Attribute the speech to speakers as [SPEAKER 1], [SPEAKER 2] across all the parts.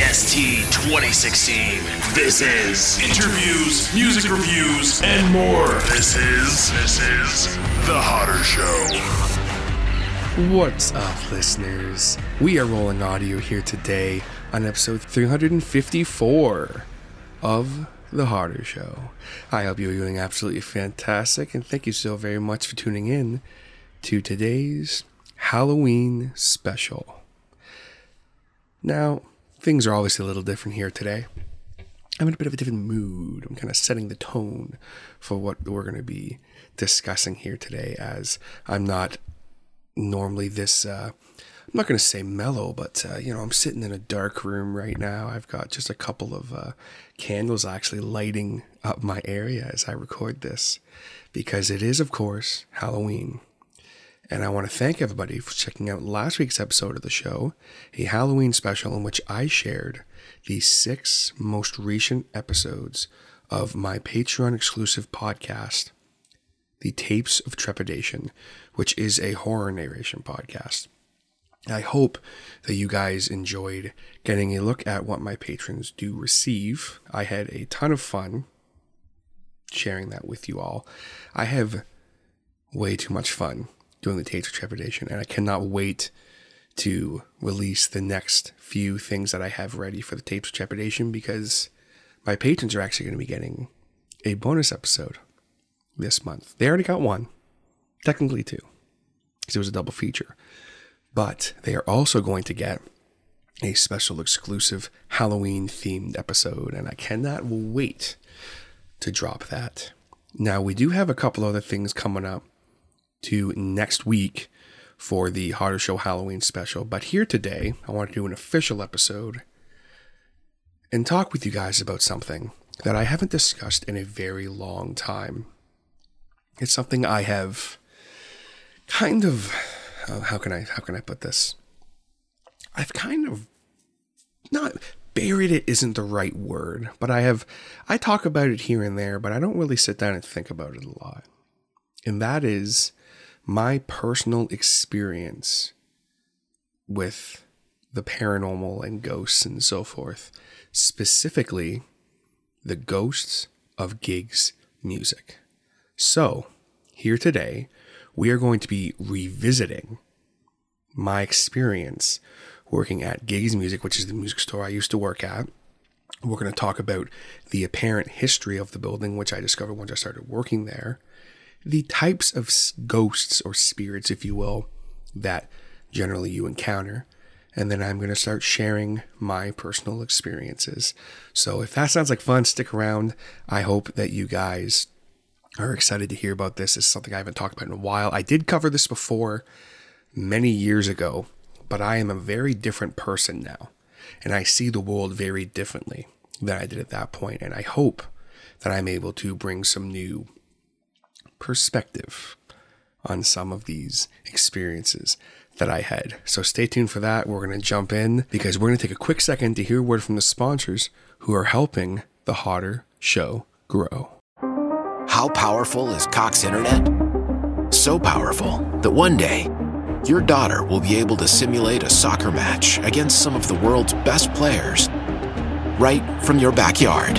[SPEAKER 1] EST 2016. This is interviews, music reviews, and more. This is this is the Hotter Show.
[SPEAKER 2] What's up, listeners? We are rolling audio here today on episode 354 of The Harder Show. I hope you're doing absolutely fantastic, and thank you so very much for tuning in to today's Halloween special. Now, things are obviously a little different here today. I'm in a bit of a different mood. I'm kind of setting the tone for what we're going to be discussing here today, as I'm not normally this uh I'm not going to say mellow, but uh, you know, I'm sitting in a dark room right now. I've got just a couple of uh, candles actually lighting up my area as I record this because it is of course Halloween. And I want to thank everybody for checking out last week's episode of the show, a Halloween special in which I shared the six most recent episodes of my Patreon exclusive podcast, The Tapes of Trepidation, which is a horror narration podcast. I hope that you guys enjoyed getting a look at what my patrons do receive. I had a ton of fun sharing that with you all. I have way too much fun doing the Tapes of Trepidation, and I cannot wait to release the next few things that I have ready for the Tapes of Trepidation because my patrons are actually going to be getting a bonus episode this month. They already got one, technically two, because it was a double feature. But they are also going to get a special exclusive Halloween themed episode, and I cannot wait to drop that. Now, we do have a couple other things coming up to next week for the Harder Show Halloween special, but here today, I want to do an official episode and talk with you guys about something that I haven't discussed in a very long time. It's something I have kind of uh, how can I how can I put this? I've kind of not buried it isn't the right word, but I have I talk about it here and there, but I don't really sit down and think about it a lot. And that is my personal experience with the paranormal and ghosts and so forth, specifically the ghosts of gigs music. So, here today, we are going to be revisiting my experience working at Gigs Music, which is the music store I used to work at. We're going to talk about the apparent history of the building, which I discovered once I started working there, the types of ghosts or spirits, if you will, that generally you encounter. And then I'm going to start sharing my personal experiences. So if that sounds like fun, stick around. I hope that you guys are excited to hear about this. This is something I haven't talked about in a while. I did cover this before many years ago, but I am a very different person now. And I see the world very differently than I did at that point. And I hope that I'm able to bring some new perspective on some of these experiences that I had. So stay tuned for that. We're going to jump in because we're going to take a quick second to hear word from the sponsors who are helping the Hotter Show grow.
[SPEAKER 3] How powerful is Cox Internet? So powerful that one day, your daughter will be able to simulate a soccer match against some of the world's best players right from your backyard.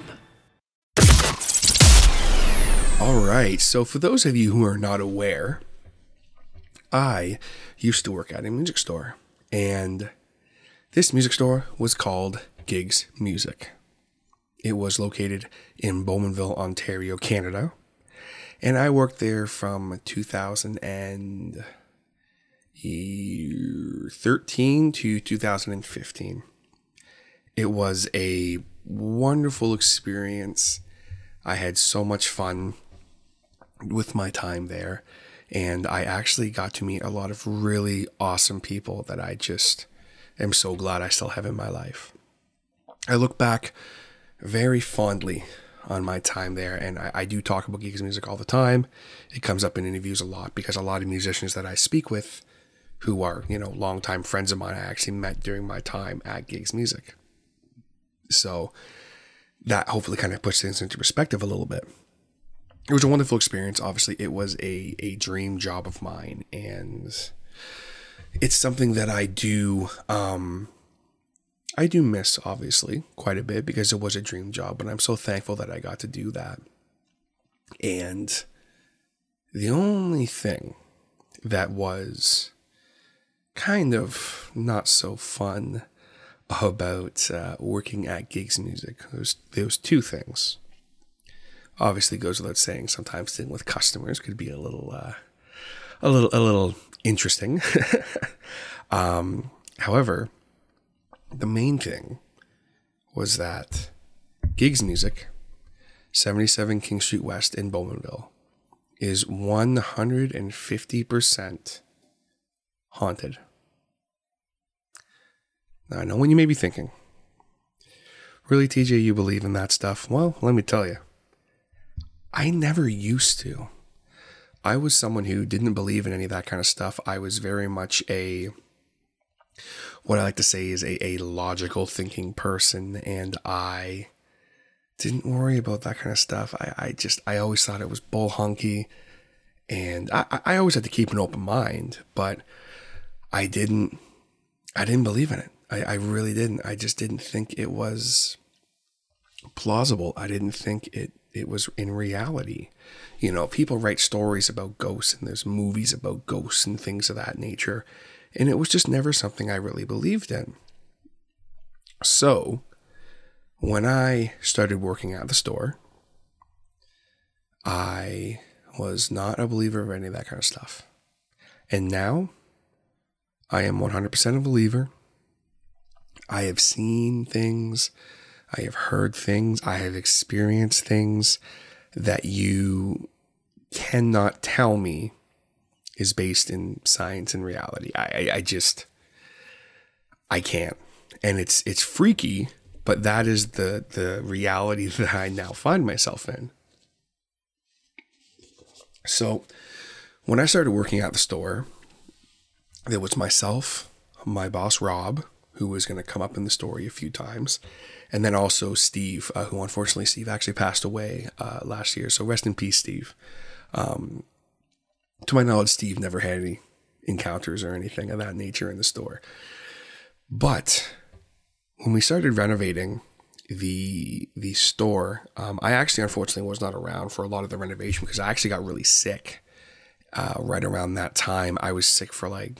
[SPEAKER 2] All right. So, for those of you who are not aware, I used to work at a music store, and this music store was called Gigs Music. It was located in Bowmanville, Ontario, Canada, and I worked there from 2013 to 2015. It was a wonderful experience. I had so much fun with my time there. And I actually got to meet a lot of really awesome people that I just am so glad I still have in my life. I look back very fondly on my time there, and I, I do talk about gigs music all the time. It comes up in interviews a lot because a lot of musicians that I speak with who are, you know, longtime friends of mine, I actually met during my time at Gigs Music. So that hopefully kind of puts things into perspective a little bit it was a wonderful experience. Obviously, it was a, a dream job of mine, and it's something that I do um, I do miss obviously quite a bit because it was a dream job, but I'm so thankful that I got to do that. And the only thing that was kind of not so fun about uh, working at gigs music was there was two things obviously goes without saying. Sometimes dealing with customers could be a little, uh, a little, a little interesting. um, however, the main thing was that gigs music, 77 King Street West in Bowmanville, is 150% haunted. Now, I know what you may be thinking, really, TJ, you believe in that stuff? Well, let me tell you. I never used to. I was someone who didn't believe in any of that kind of stuff. I was very much a what I like to say is a, a logical thinking person, and I didn't worry about that kind of stuff. I, I just I always thought it was bull hunky, and I, I always had to keep an open mind, but I didn't I didn't believe in it. I, I really didn't. I just didn't think it was plausible. I didn't think it it was in reality. You know, people write stories about ghosts and there's movies about ghosts and things of that nature. And it was just never something I really believed in. So, when I started working at the store, I was not a believer of any of that kind of stuff. And now, I am 100% a believer. I have seen things I have heard things, I have experienced things that you cannot tell me is based in science and reality. I, I, I just I can't. And it's it's freaky, but that is the the reality that I now find myself in. So when I started working at the store, there was myself, my boss Rob, who was going to come up in the story a few times, and then also Steve, uh, who unfortunately Steve actually passed away uh, last year. So rest in peace, Steve. Um, to my knowledge, Steve never had any encounters or anything of that nature in the store. But when we started renovating the the store, um, I actually unfortunately was not around for a lot of the renovation because I actually got really sick uh, right around that time. I was sick for like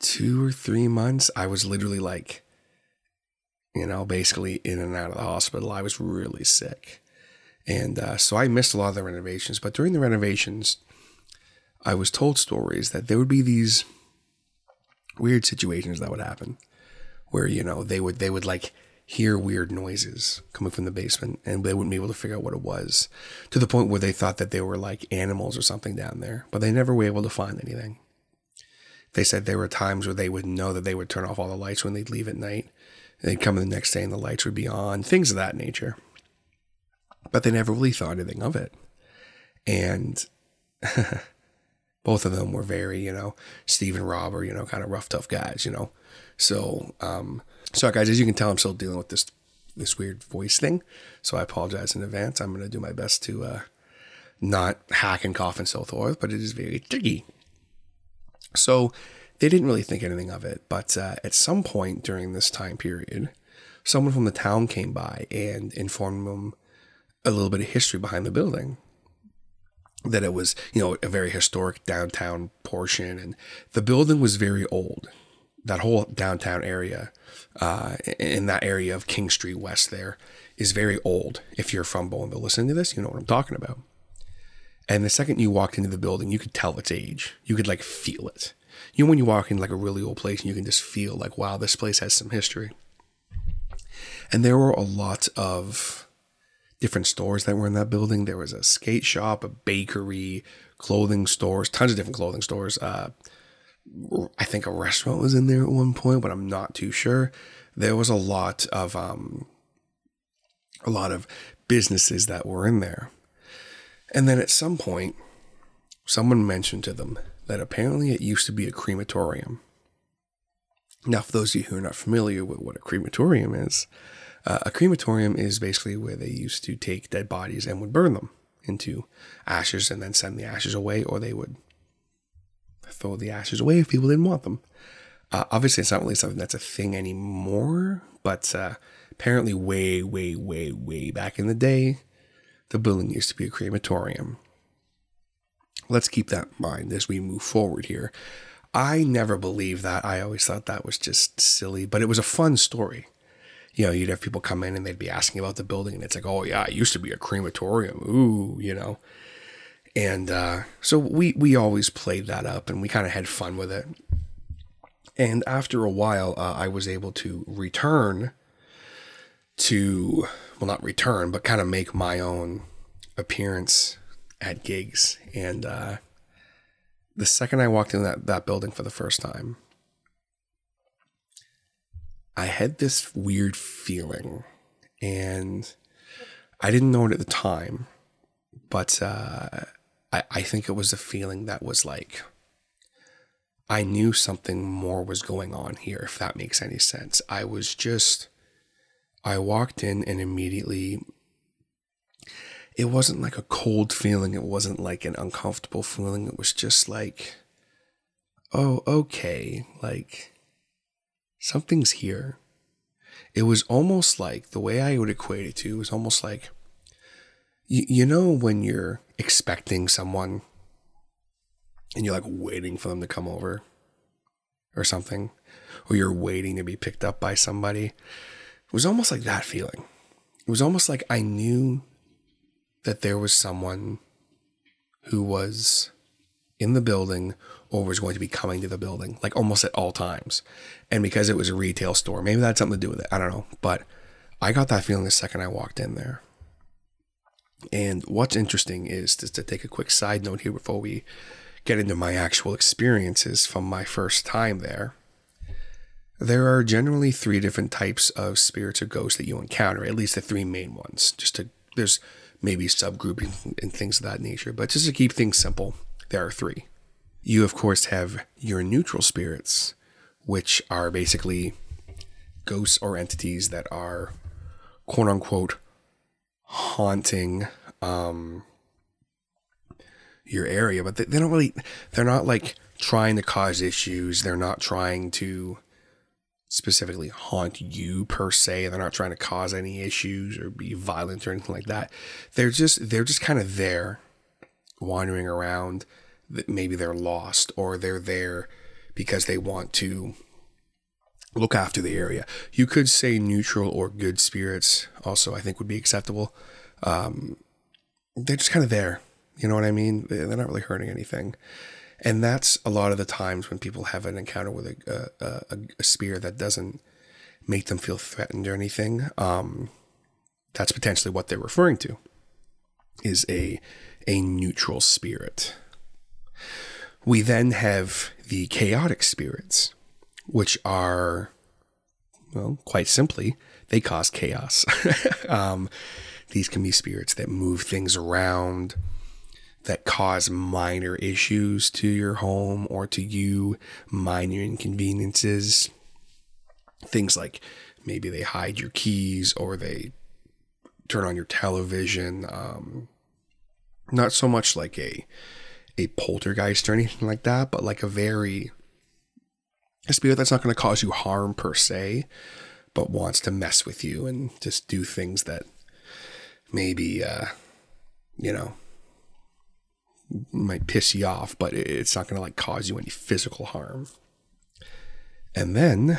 [SPEAKER 2] two or three months. I was literally like you know, basically in and out of the hospital. I was really sick. And uh, so I missed a lot of the renovations. But during the renovations, I was told stories that there would be these weird situations that would happen where, you know, they would, they would like hear weird noises coming from the basement and they wouldn't be able to figure out what it was to the point where they thought that they were like animals or something down there, but they never were able to find anything. They said there were times where they would know that they would turn off all the lights when they'd leave at night. They'd come in the next day and the lights would be on, things of that nature. But they never really thought anything of it. And both of them were very, you know, Steve and Rob are, you know, kind of rough, tough guys, you know. So, um, so guys, as you can tell, I'm still dealing with this this weird voice thing. So I apologize in advance. I'm gonna do my best to uh, not hack and cough and so forth, but it is very tricky. So they didn't really think anything of it, but uh, at some point during this time period, someone from the town came by and informed them a little bit of history behind the building. That it was, you know, a very historic downtown portion, and the building was very old that whole downtown area, uh, in that area of King Street West, there is very old. If you're from Bowmanville listening to this, you know what I'm talking about. And the second you walked into the building, you could tell its age. You could like feel it. You know, when you walk in like a really old place and you can just feel like, wow, this place has some history. And there were a lot of different stores that were in that building. There was a skate shop, a bakery, clothing stores, tons of different clothing stores. Uh, I think a restaurant was in there at one point, but I'm not too sure. There was a lot of um, a lot of businesses that were in there. And then at some point, someone mentioned to them that apparently it used to be a crematorium. Now, for those of you who are not familiar with what a crematorium is, uh, a crematorium is basically where they used to take dead bodies and would burn them into ashes and then send the ashes away, or they would throw the ashes away if people didn't want them. Uh, obviously, it's not really something that's a thing anymore, but uh, apparently, way, way, way, way back in the day, the building used to be a crematorium. Let's keep that in mind as we move forward here. I never believed that. I always thought that was just silly, but it was a fun story. You know, you'd have people come in and they'd be asking about the building, and it's like, oh, yeah, it used to be a crematorium. Ooh, you know. And uh, so we we always played that up, and we kind of had fun with it. And after a while, uh, I was able to return to well, not return, but kind of make my own appearance at gigs. And uh, the second I walked in that that building for the first time, I had this weird feeling, and I didn't know it at the time, but uh, I, I think it was a feeling that was like, I knew something more was going on here, if that makes any sense. I was just, I walked in and immediately, it wasn't like a cold feeling. It wasn't like an uncomfortable feeling. It was just like, oh, okay, like something's here. It was almost like the way I would equate it to was almost like, you, you know, when you're expecting someone and you're like waiting for them to come over or something, or you're waiting to be picked up by somebody. It was almost like that feeling. It was almost like I knew that there was someone who was in the building or was going to be coming to the building, like almost at all times. And because it was a retail store, maybe that had something to do with it. I don't know. But I got that feeling the second I walked in there. And what's interesting is just to take a quick side note here before we get into my actual experiences from my first time there. There are generally three different types of spirits or ghosts that you encounter, at least the three main ones. Just to there's maybe subgrouping and things of that nature, but just to keep things simple, there are three. You of course have your neutral spirits, which are basically ghosts or entities that are quote unquote haunting um, your area, but they, they don't really, they're not like trying to cause issues. They're not trying to specifically haunt you per se. They're not trying to cause any issues or be violent or anything like that. They're just, they're just kind of there wandering around. Maybe they're lost or they're there because they want to look after the area. You could say neutral or good spirits also, I think would be acceptable. Um, they're just kind of there. You know what I mean? They're not really hurting anything. And that's a lot of the times when people have an encounter with a, a, a, spear that doesn't make them feel threatened or anything. Um, that's potentially what they're referring to is a a neutral spirit. We then have the chaotic spirits, which are well, quite simply, they cause chaos. um, these can be spirits that move things around, that cause minor issues to your home or to you, minor inconveniences. Things like maybe they hide your keys or they turn on your television. Um, not so much like a a poltergeist or anything like that, but like a very a spirit that's not going to cause you harm per se, but wants to mess with you and just do things that maybe uh, you know might piss you off, but it's not going to like cause you any physical harm. And then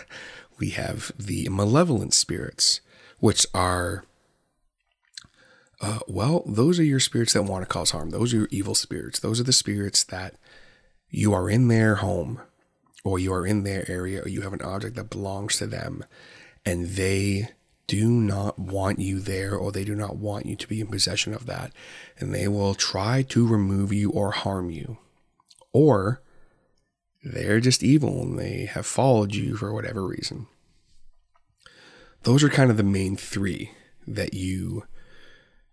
[SPEAKER 2] we have the malevolent spirits, which are uh, well, those are your spirits that want to cause harm. Those are your evil spirits. Those are the spirits that you are in their home or you are in their area or you have an object that belongs to them and they do not want you there or they do not want you to be in possession of that. And they will try to remove you or harm you. Or they're just evil and they have followed you for whatever reason. Those are kind of the main three that you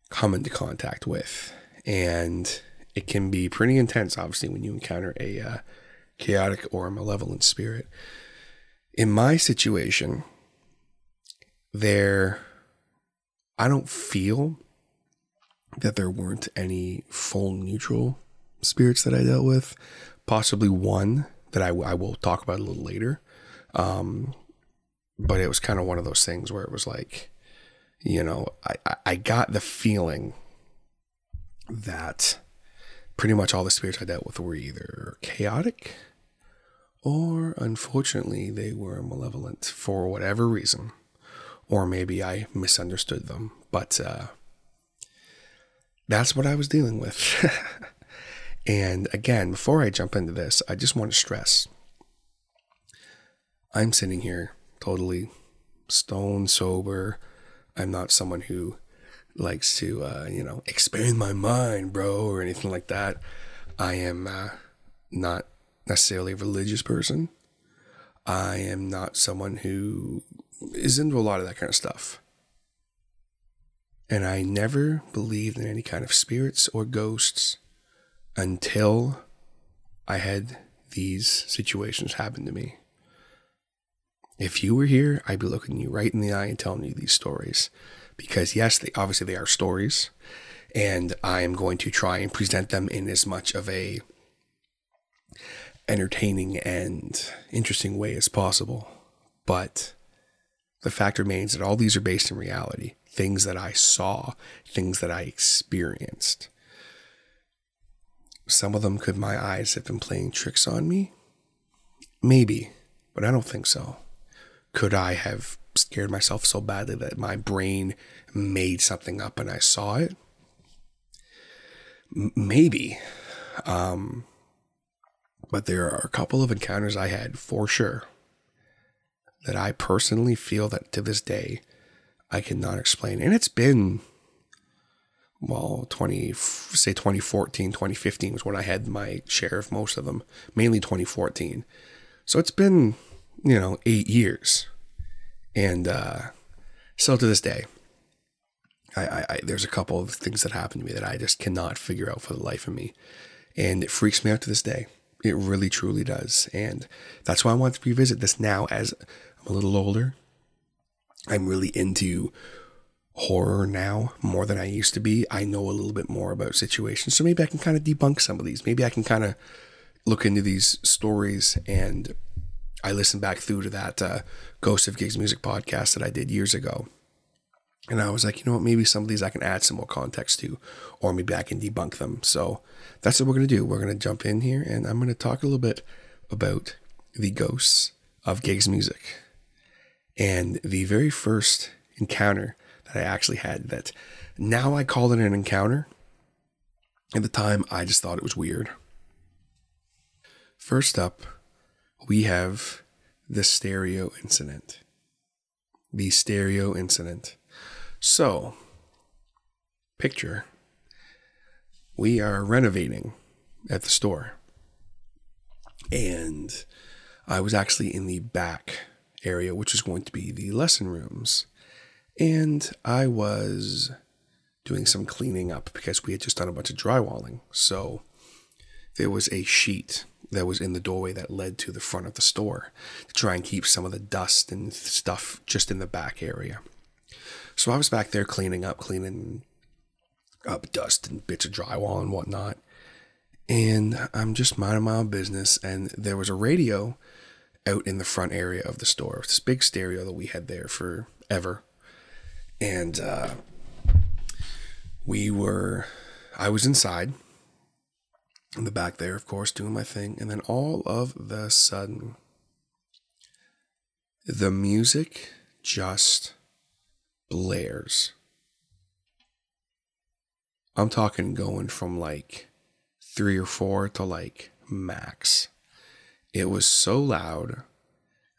[SPEAKER 2] come into contact with. And it can be pretty intense, obviously, when you encounter a uh, chaotic or a malevolent spirit. In my situation, there, I don't feel that there weren't any full neutral spirits that I dealt with. Possibly one that I, I will talk about a little later. Um, but it was kind of one of those things where it was like, you know, I, I got the feeling that pretty much all the spirits I dealt with were either chaotic or unfortunately they were malevolent for whatever reason. Or maybe I misunderstood them. But uh, that's what I was dealing with. and again, before I jump into this, I just want to stress I'm sitting here totally stone sober I'm not someone who likes to, uh, you know, expand my mind, bro, or anything like that. I am uh, not necessarily a religious person. I am not someone who is into a lot of that kind of stuff. And I never believed in any kind of spirits or ghosts until I had these situations happen to me. If you were here, I'd be looking you right in the eye and telling you these stories. Because yes, they obviously they are stories, and I am going to try and present them in as much of a entertaining and interesting way as possible. But the fact remains that all these are based in reality, things that I saw, things that I experienced. Some of them could my eyes have been playing tricks on me? Maybe, but I don't think so could I have scared myself so badly that my brain made something up and I saw it? M- maybe. Um, but there are a couple of encounters I had for sure that I personally feel that to this day I cannot explain. And it's been, well, 20, say 2014, 2015 was when I had my share of most of them, mainly 2014. So it's been you know, eight years. And uh, to this day, I, I, I, there's a couple of things that happen to me that I just cannot figure out for the life of me. And it freaks me out to this day. It really, truly does. And that's why I want to revisit this now as A little older. I'm really into horror now more than I used to be. I know a little bit more about situations. So maybe I can kind of debunk some of these. Maybe I can kind of look into these stories and I listened back through to that uh, Ghost of Gigs Music podcast that I did years ago. And I was like, you know what, maybe some of these I can add some more context to, or maybe I can debunk them. So that's what we're going to do. We're going to jump in here and I'm going to talk a little bit about the ghosts of Gigs Music. And the very first encounter that I actually had that now I call it an encounter. At the time, I just thought it was weird. First up, we have the stereo incident. the stereo incident. So, picture we are renovating at the store. And I was actually in the back area, which is going to be the lesson rooms. And I was doing some cleaning up because we had just done a bunch of drywalling. So there was a sheet that was in the doorway that led to the front of the store to try and keep some of the dust and stuff just in the back area. So I was back there cleaning up, cleaning up dust and bits of drywall and whatnot. And I'm just minding my own business. And there was a radio out in the front area of the store. This big stereo that we had there forever. And uh, we were, I was inside in the back there, of course, doing my thing. And then all of the sudden, the music just blares. I'm talking going from like three or four to like max. It was so loud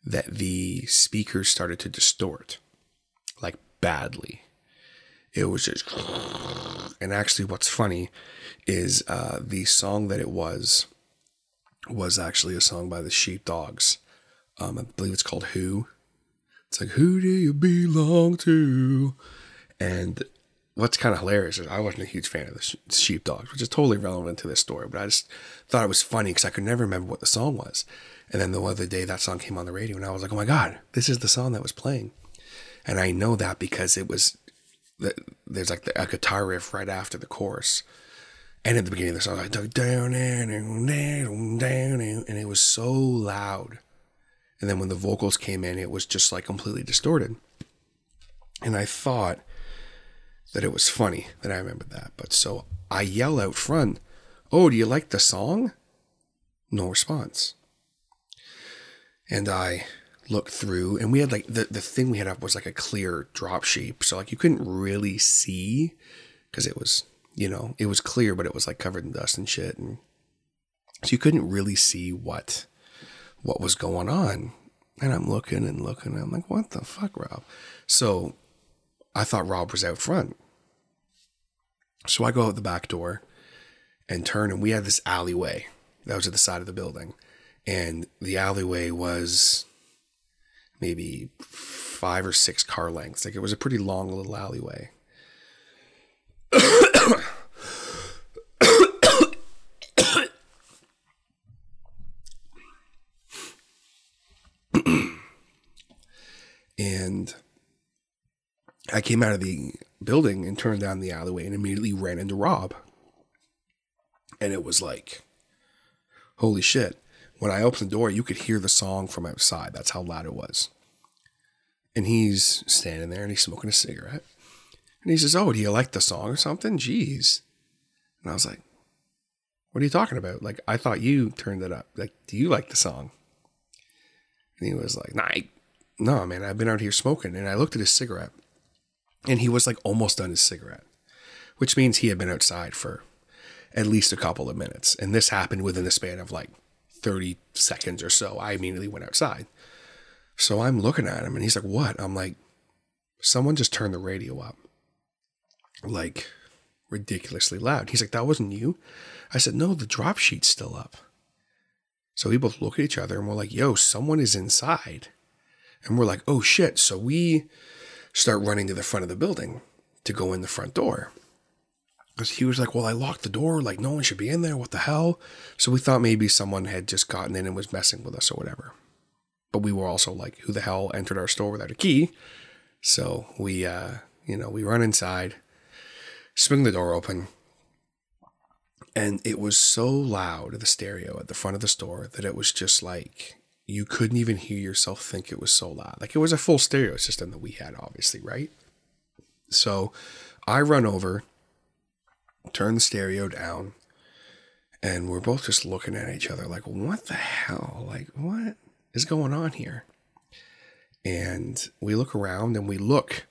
[SPEAKER 2] that the speakers started to distort, like badly. It was just, and actually, what's funny is uh, the song that it was was actually a song by the Sheepdogs. Um, I believe it's called "Who." It's like "Who do you belong to?" And what's kind of hilarious is I wasn't a huge fan of the Sheepdogs, which is totally relevant to this story. But I just thought it was funny because I could never remember what the song was. And then the other day that song came on the radio, and I was like, "Oh my god, this is the song that was playing." And I know that because it was there's like the, a guitar riff right after the chorus. And at the beginning of the song, I like down and down down, and it was so loud. And then when the vocals came in, it was just like completely distorted. And I thought that it was funny that I remembered that. But so I yell out front, Oh, do you like the song? No response. And I look through, and we had like the, the thing we had up was like a clear drop sheet. So, like, you couldn't really see because it was, you know, it was clear, but it was like covered in dust and shit. And so you couldn't really see what what was going on. And I'm looking and looking, and I'm like, what the fuck, Rob? So I thought Rob was out front. So I go out the back door and turn, and we had this alleyway that was at the side of the building. And the alleyway was maybe five or six car lengths. Like it was a pretty long little alleyway. and I came out of the building and turned down the alleyway and immediately ran into Rob. And it was like, holy shit. When I opened the door, you could hear the song from outside. That's how loud it was. And he's standing there and he's smoking a cigarette. And he says, Oh, do you like the song or something? Jeez. And I was like, What are you talking about? Like, I thought you turned it up. Like, do you like the song? And he was like, Nah, I, no, man, I've been out here smoking. And I looked at his cigarette and he was like almost done his cigarette, which means he had been outside for at least a couple of minutes. And this happened within the span of like 30 seconds or so. I immediately went outside. So I'm looking at him and he's like, What? I'm like, Someone just turned the radio up like ridiculously loud. He's like, That wasn't you? I said, No, the drop sheet's still up. So we both look at each other and we're like, Yo, someone is inside. And we're like, Oh shit. So we start running to the front of the building to go in the front door. Because he was like, Well, I locked the door. Like, no one should be in there. What the hell? So we thought maybe someone had just gotten in and was messing with us or whatever. But we were also like, Who the hell entered our store without a key? So we, uh, you know, we run inside, swing the door open. And it was so loud, the stereo at the front of the store, that it was just like you couldn't even hear yourself think it was so loud. Like it was a full stereo system that we had, obviously, right? So I run over, turn the stereo down, and we're both just looking at each other like, what the hell? Like, what is going on here? And we look around and we look,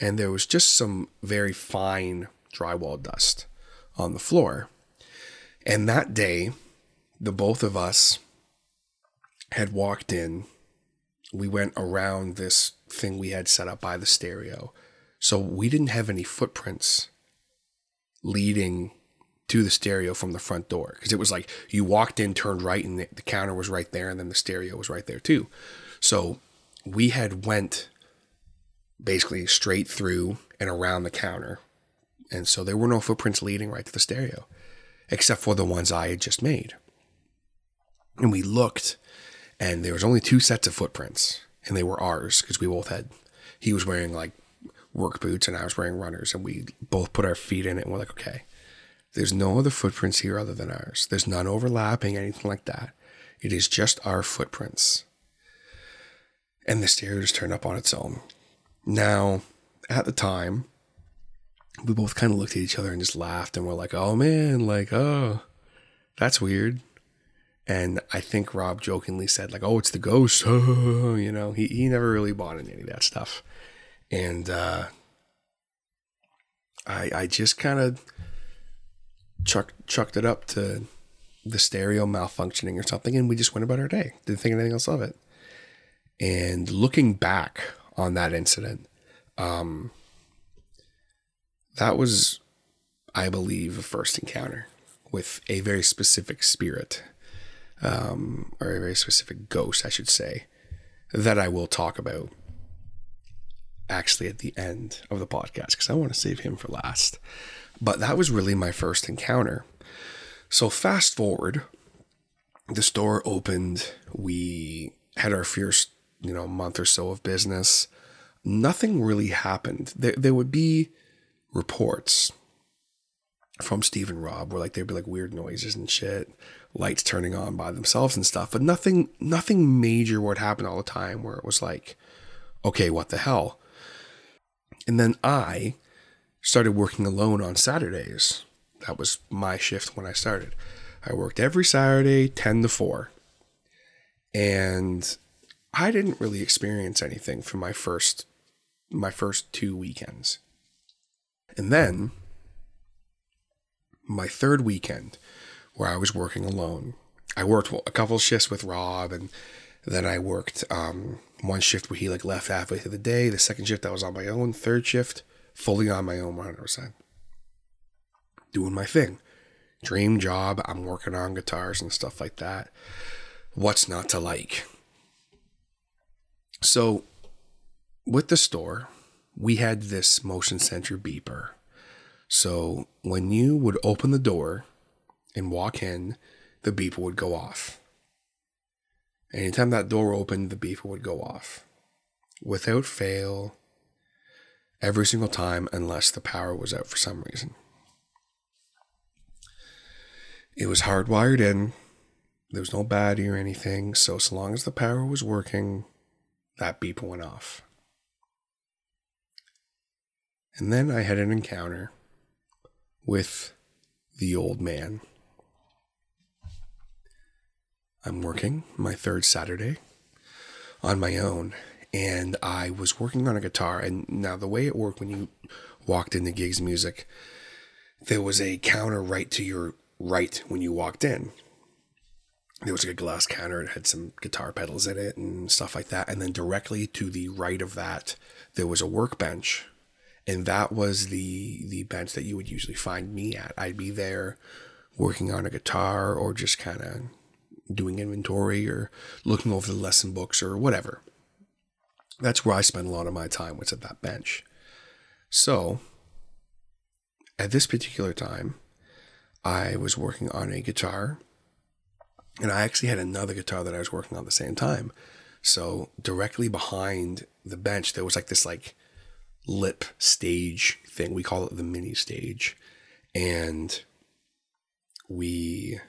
[SPEAKER 2] and there was just some very fine drywall dust on the floor. And that day, the both of us had walked in we went around this thing we had set up by the stereo. So we didn't have any footprints leading to the stereo from the front door because it was like you walked in, turned right, and the, the counter was right there, and then the stereo was right there too. So we had went basically straight through and around the counter, and so there were no footprints leading right to the stereo, except for the ones I had just made. And we looked, and there was only two sets of footprints, and they were ours because we both had. He was wearing like work boots, and I was wearing runners, and we both put our feet in it, and we're like, okay, there's no other footprints here other than ours. There's none overlapping, anything like that. It is just our footprints. And the just turned up on its own. Now, at the time, we both kind of looked at each other and just laughed, and we're like, oh man, like, oh, that's weird. And I think Rob jokingly said, like, oh, it's the ghost. You know, he, he never really bought into any of that stuff. And uh, I, I just kind of chucked, chucked it up to the stereo malfunctioning or something. And we just went about our day. Didn't think anything else of it. And looking back on that incident, um, that was, I believe, a first encounter with a very specific spirit um, or a very specific ghost, I should say, that I will talk about actually at the end of the podcast because I want to save him for last. But that was really my first encounter. So, fast forward, the store opened. We had our first, you know, month or so of business. Nothing really happened. There, there would be reports from Steve and Rob where like there'd be like weird noises and shit lights turning on by themselves and stuff, but nothing nothing major would happen all the time where it was like, okay, what the hell? And then I started working alone on Saturdays. That was my shift when I started. I worked every Saturday, 10 to 4. And I didn't really experience anything for my first my first two weekends. And then my third weekend, where I was working alone. I worked a couple shifts with Rob, and then I worked um, one shift where he like left halfway through the day. The second shift I was on my own. Third shift fully on my own, one hundred percent, doing my thing. Dream job. I'm working on guitars and stuff like that. What's not to like? So, with the store, we had this motion sensor beeper. So when you would open the door and walk in, the beeper would go off. Anytime that door opened, the beeper would go off without fail every single time unless the power was out for some reason. It was hardwired in. There was no battery or anything, so as long as the power was working, that beeper went off. And then I had an encounter with the old man. I'm working my third Saturday on my own, and I was working on a guitar. And now, the way it worked when you walked into gigs music, there was a counter right to your right when you walked in. There was like a glass counter, it had some guitar pedals in it and stuff like that. And then directly to the right of that, there was a workbench. And that was the the bench that you would usually find me at. I'd be there working on a guitar or just kind of doing inventory or looking over the lesson books or whatever. That's where I spent a lot of my time was at that bench. So, at this particular time, I was working on a guitar, and I actually had another guitar that I was working on at the same time. So, directly behind the bench, there was like this like lip stage thing. We call it the mini stage, and we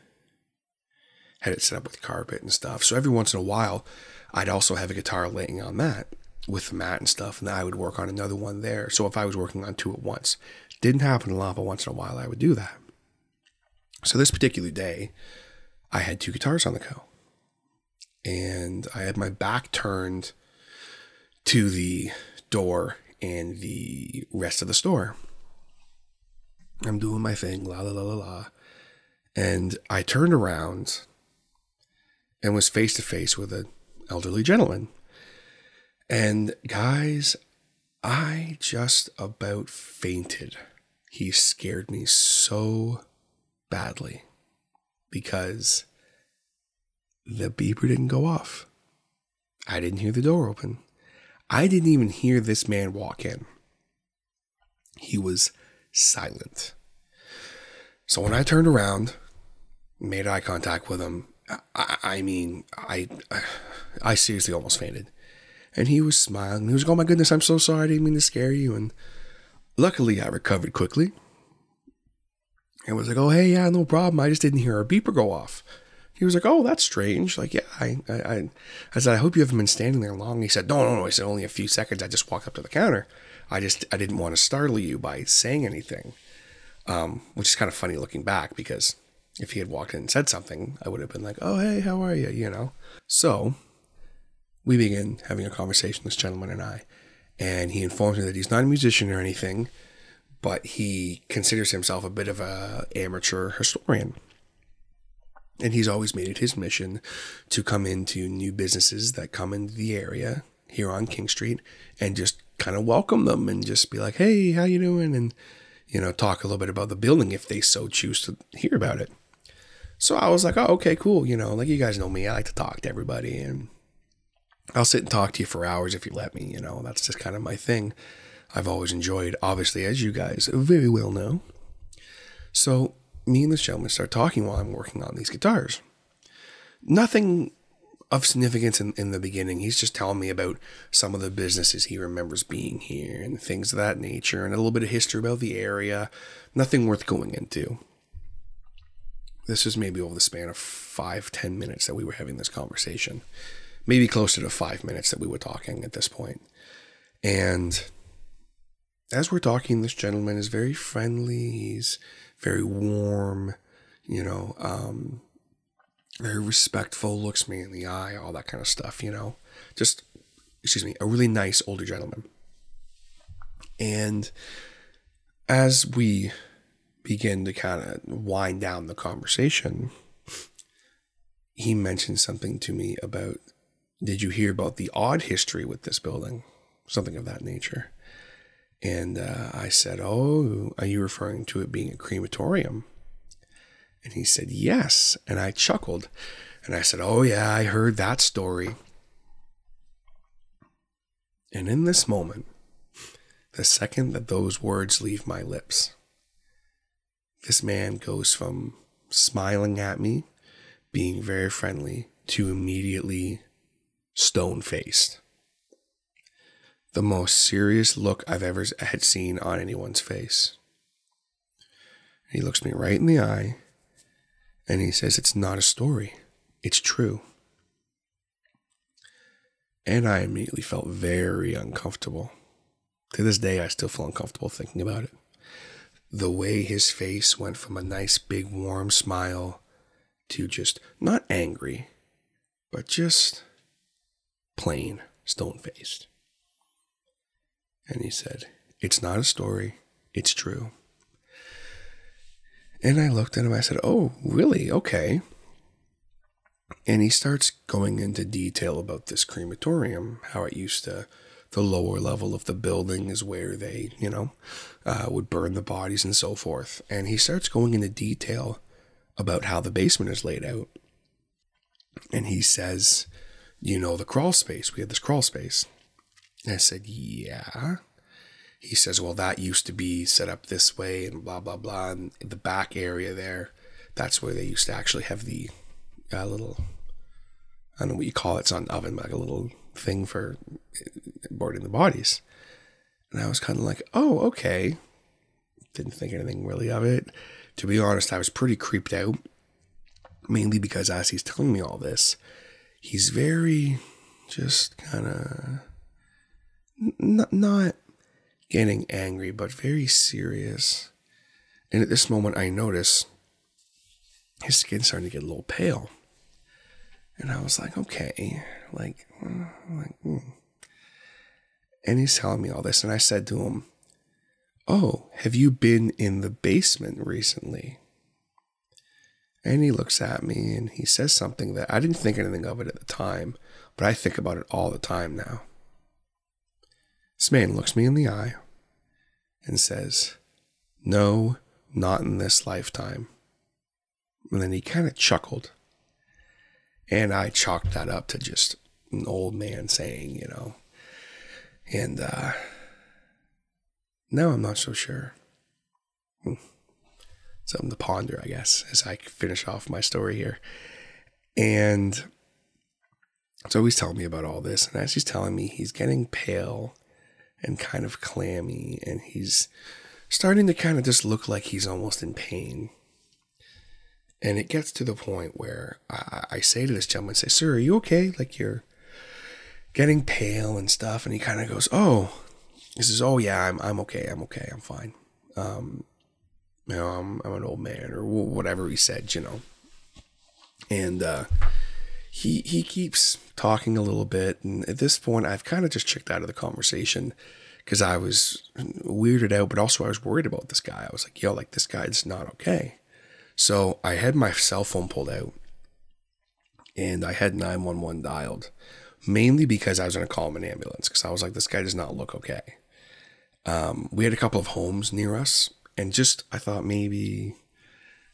[SPEAKER 2] had it set up with carpet and stuff. So every once in a while, I'd also have a guitar laying on that with the mat and stuff, and I would work on another one there. So if I was working on two at once, didn't happen a lot, but once in a while I would do that. So this particular day, I had two guitars on the go, and I had my back turned to the door and the rest of the store. I'm doing my thing, la la la la la. And I turned around and was face to face with an elderly gentleman. And guys, I just about fainted. He scared me so badly because the beeper didn't go off. I didn't hear the door open. I didn't even hear this man walk in. He was silent. So when I turned around, made eye contact with him, I, I mean, I, I seriously almost fainted. And he was smiling. He was like, "Oh my goodness, I'm so sorry. I didn't mean to scare you." And luckily, I recovered quickly. And was like, "Oh hey, yeah, no problem. I just didn't hear a beeper go off." He was like, "Oh, that's strange." Like, yeah, I, I, I said, "I hope you haven't been standing there long." He said, "No, no, no." He said, "Only a few seconds. I just walked up to the counter. I just, I didn't want to startle you by saying anything." Um, which is kind of funny looking back because if he had walked in and said something, I would have been like, "Oh, hey, how are you?" You know. So we begin having a conversation, this gentleman and I, and he informs me that he's not a musician or anything, but he considers himself a bit of a amateur historian. And he's always made it his mission to come into new businesses that come into the area here on King Street and just kind of welcome them and just be like, "Hey, how you doing?" and you know, talk a little bit about the building if they so choose to hear about it. So I was like, "Oh, okay, cool." You know, like you guys know me, I like to talk to everybody and I'll sit and talk to you for hours if you let me, you know. That's just kind of my thing. I've always enjoyed, obviously, as you guys very well know. So me and this gentleman start talking while I'm working on these guitars. Nothing of significance in, in the beginning. He's just telling me about some of the businesses he remembers being here and things of that nature and a little bit of history about the area. Nothing worth going into. This was maybe over the span of five, ten minutes that we were having this conversation. Maybe closer to five minutes that we were talking at this point. And as we're talking, this gentleman is very friendly. He's very warm, you know, um, very respectful, looks me in the eye, all that kind of stuff, you know. Just, excuse me, a really nice older gentleman. And as we begin to kind of wind down the conversation, he mentioned something to me about did you hear about the odd history with this building? Something of that nature. And uh, I said, Oh, are you referring to it being a crematorium? And he said, Yes. And I chuckled. And I said, Oh, yeah, I heard that story. And in this moment, the second that those words leave my lips, this man goes from smiling at me, being very friendly, to immediately stone faced. The most serious look I've ever had seen on anyone's face. he looks me right in the eye and he says, It's not a story, it's true. And I immediately felt very uncomfortable. To this day, I still feel uncomfortable thinking about it. The way his face went from a nice, big, warm smile to just not angry, but just plain, stone faced. And he said, It's not a story, it's true. And I looked at him, I said, Oh, really? Okay. And he starts going into detail about this crematorium, how it used to, the lower level of the building is where they, you know, uh, would burn the bodies and so forth. And he starts going into detail about how the basement is laid out. And he says, You know, the crawl space, we had this crawl space. And I said, Yeah he says, well, that used to be set up this way and blah, blah, blah. And the back area there, that's where they used to actually have the uh, little, I don't know what you call it, it's on oven, like a little thing for boarding the bodies. And I was kind of like, oh, okay. Didn't think anything really of it. To be honest, I was pretty creeped out, mainly because as he's telling me all this, he's very just kind of n- not getting angry, but very serious. And at this moment, I notice his skin's starting to get a little pale. And I was like, okay, like, like, mm. and he's telling me all this. And I said to him, Oh, have you been in the basement recently? And he looks at me and he says something that I didn't think anything of it at the time, but I think about it all the time now. This man looks me in the eye and says, No, not in this lifetime. And then he kind of chuckled. And I chalked that up to just an old man saying, you know. And uh, no, I'm not so sure. Hmm. Something to ponder, I guess, as I finish off my story here. And so he's telling me about all this. And as he's telling me, he's getting pale and kind of clammy. And he's starting to kind of just look like he's almost in pain. And it gets to the point where I, I say to this gentleman, I say, Sir, are you okay? Like you're getting pale and stuff. And he kind of goes, Oh, he says, Oh, yeah, I'm, I'm okay. I'm okay. I'm fine. Um, you know, I'm, I'm an old man or whatever he said, you know. And, uh, he, he keeps talking a little bit. And at this point, I've kind of just checked out of the conversation because I was weirded out, but also I was worried about this guy. I was like, yo, like this guy's not okay. So I had my cell phone pulled out and I had 911 dialed mainly because I was going to call him an ambulance because I was like, this guy does not look okay. Um, we had a couple of homes near us and just, I thought maybe,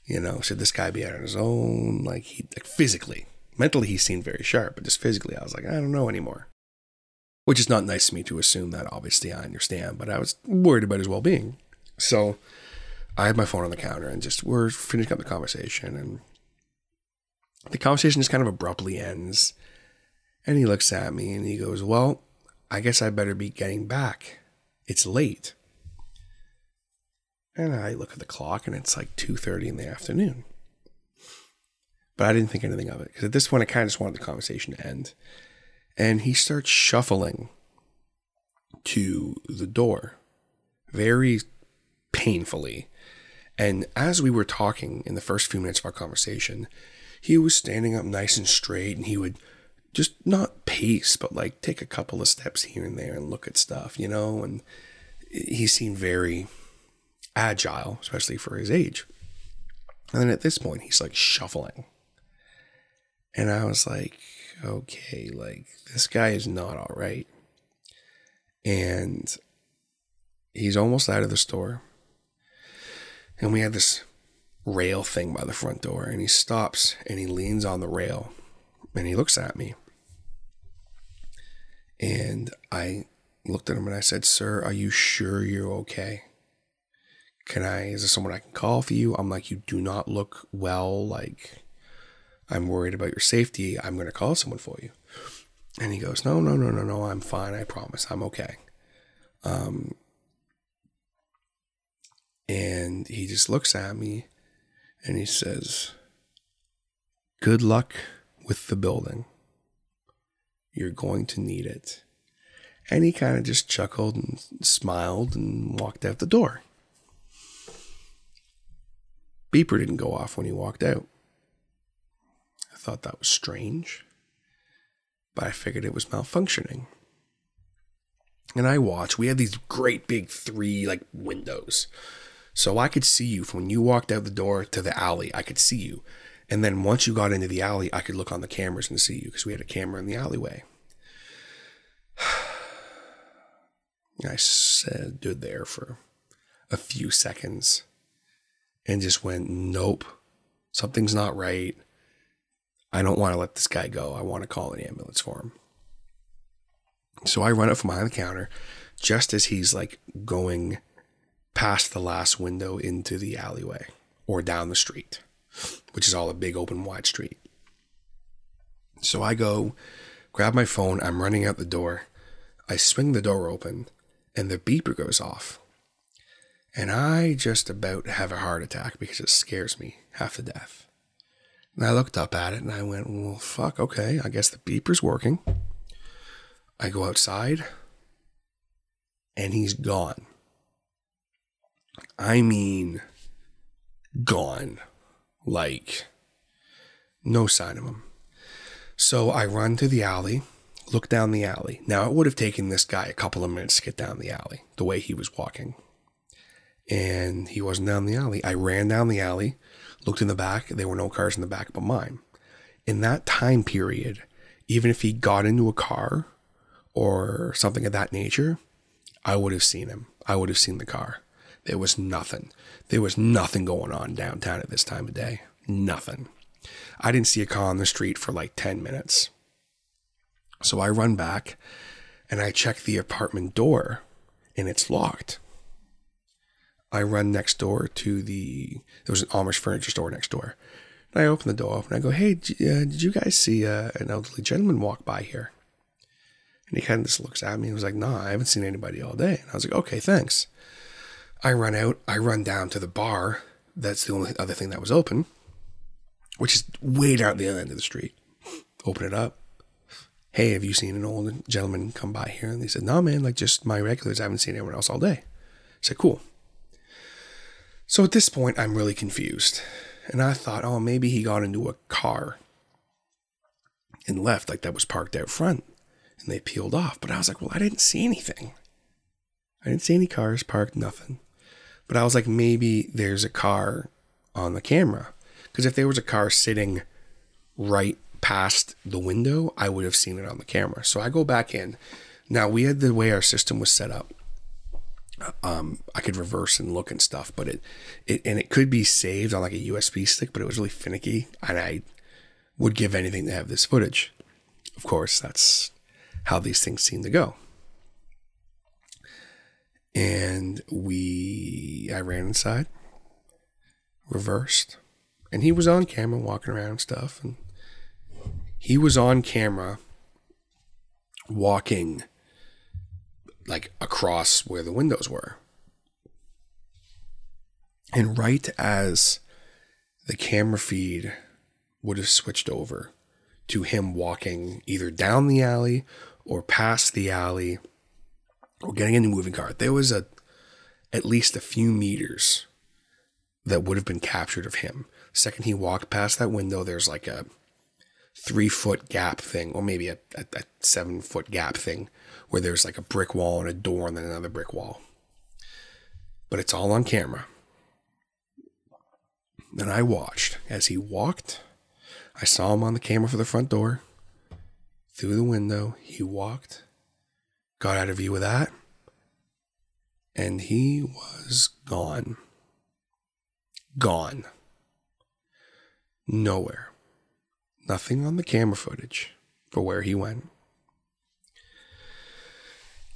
[SPEAKER 2] you know, should this guy be out on his own? Like he, like physically, mentally, he seemed very sharp, but just physically, I was like, I don't know anymore. Which is not nice to me to assume that, obviously, I understand, but I was worried about his well being. So I had my phone on the counter and just we're finishing up the conversation and the conversation just kind of abruptly ends. And he looks at me and he goes, Well, I guess I better be getting back. It's late. And I look at the clock and it's like 2:30 in the afternoon. But I didn't think anything of it because at this point I kind of just wanted the conversation to end. And he starts shuffling to the door very painfully and as we were talking in the first few minutes of our conversation, he was standing up nice and straight and he would just not pace, but like take a couple of steps here and there and look at stuff, you know? And he seemed very agile, especially for his age. And then at this point, he's like shuffling. And I was like, okay, like this guy is not all right. And he's almost out of the store and we had this rail thing by the front door and he stops and he leans on the rail and he looks at me and i looked at him and i said sir are you sure you're okay? Can i is there someone i can call for you? I'm like you do not look well. Like i'm worried about your safety. I'm going to call someone for you. And he goes no no no no no i'm fine. I promise. I'm okay. Um and he just looks at me and he says, Good luck with the building. You're going to need it. And he kind of just chuckled and smiled and walked out the door. Beeper didn't go off when he walked out. I thought that was strange, but I figured it was malfunctioning. And I watched, we had these great big three like windows so I could see you from when you walked out the door to the alley. I could see you. And then once you got into the alley, I could look on the cameras and see you because we had a camera in the alleyway. I stood there for a few seconds and just went, nope, something's not right. I don't want to let this guy go. I want to call an ambulance for him. So I run up from behind the counter just as he's like going past the last window into the alleyway or down the street, which is all a big open wide street. So I go, grab my phone, I'm running out the door. I swing the door open and the beeper goes off. And I just about have a heart attack because it scares me half to death. And I looked up at it and I went, well, fuck, okay, I guess the beeper's working. I go outside and he's gone. I mean, gone. Like, no sign of him. So I run to the alley, look down the alley. Now, it would have taken this guy a couple of minutes to get down the alley, the way he was walking. And he wasn't down the alley. I ran down the alley, looked in the back. There were no cars in the back but mine. In that time period, even if he got into a car or something of that nature, I would have seen him. I would have seen the car. There was nothing. There was nothing going on downtown at this time of day. Nothing. I didn't see a car on the street for like 10 minutes. So I run back and I check the apartment door and it's locked. I run next door to the, there was an Amish furniture store next door. And I open the door and I go, hey, uh, did you guys see uh, an elderly gentleman walk by here? And he kind of just looks at me and was like, nah, I haven't seen anybody all day. And I was like, okay, thanks. I run out, I run down to the bar. That's the only other thing that was open, which is way down the other end of the street. Open it up. Hey, have you seen an old gentleman come by here? And they said, no, man, like just my regulars. I haven't seen anyone else all day. I said, cool. So at this point, I'm really confused. And I thought, oh, maybe he got into a car and left, like that was parked out front. And they peeled off. But I was like, well, I didn't see anything. I didn't see any cars parked, nothing. But I was like, maybe there's a car on the camera. Because if there was a car sitting right past the window, I would have seen it on the camera. So I go back in. Now, we had the way our system was set up. Um, I could reverse and look and stuff, but it, it and it could be saved on like a USB stick, but it was really finicky, and I would give anything to have this footage. Of course, that's how these things seem to go. And we, I ran inside, reversed, and he was on camera walking around and stuff, and he was on camera walking like across where the windows were. And right as the camera feed would have switched over to him walking either down the alley or past the alley or getting in a moving car, there was a at least a few meters that would have been captured of him. second he walked past that window, there's like a three foot gap thing, or maybe a, a, a seven foot gap thing, where there's like a brick wall and a door and then another brick wall. But it's all on camera. And I watched as he walked. I saw him on the camera for the front door. Through the window, he walked, got out of view of that, and he was gone. Gone. Nowhere. Nothing on the camera footage for where he went.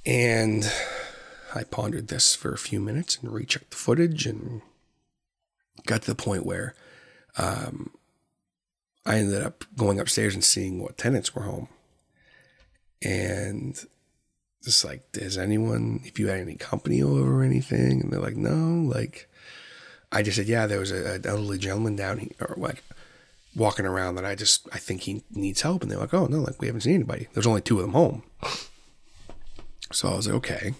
[SPEAKER 2] And I pondered this for a few minutes and rechecked the footage and got to the point where um, I ended up going upstairs and seeing what tenants were home. And just like, does anyone, if you had any company over or anything? And they're like, no, like, I just said, yeah, there was a, an elderly gentleman down here, or like walking around that I just, I think he needs help. And they're like, oh, no, like, we haven't seen anybody. There's only two of them home. So I was like, okay.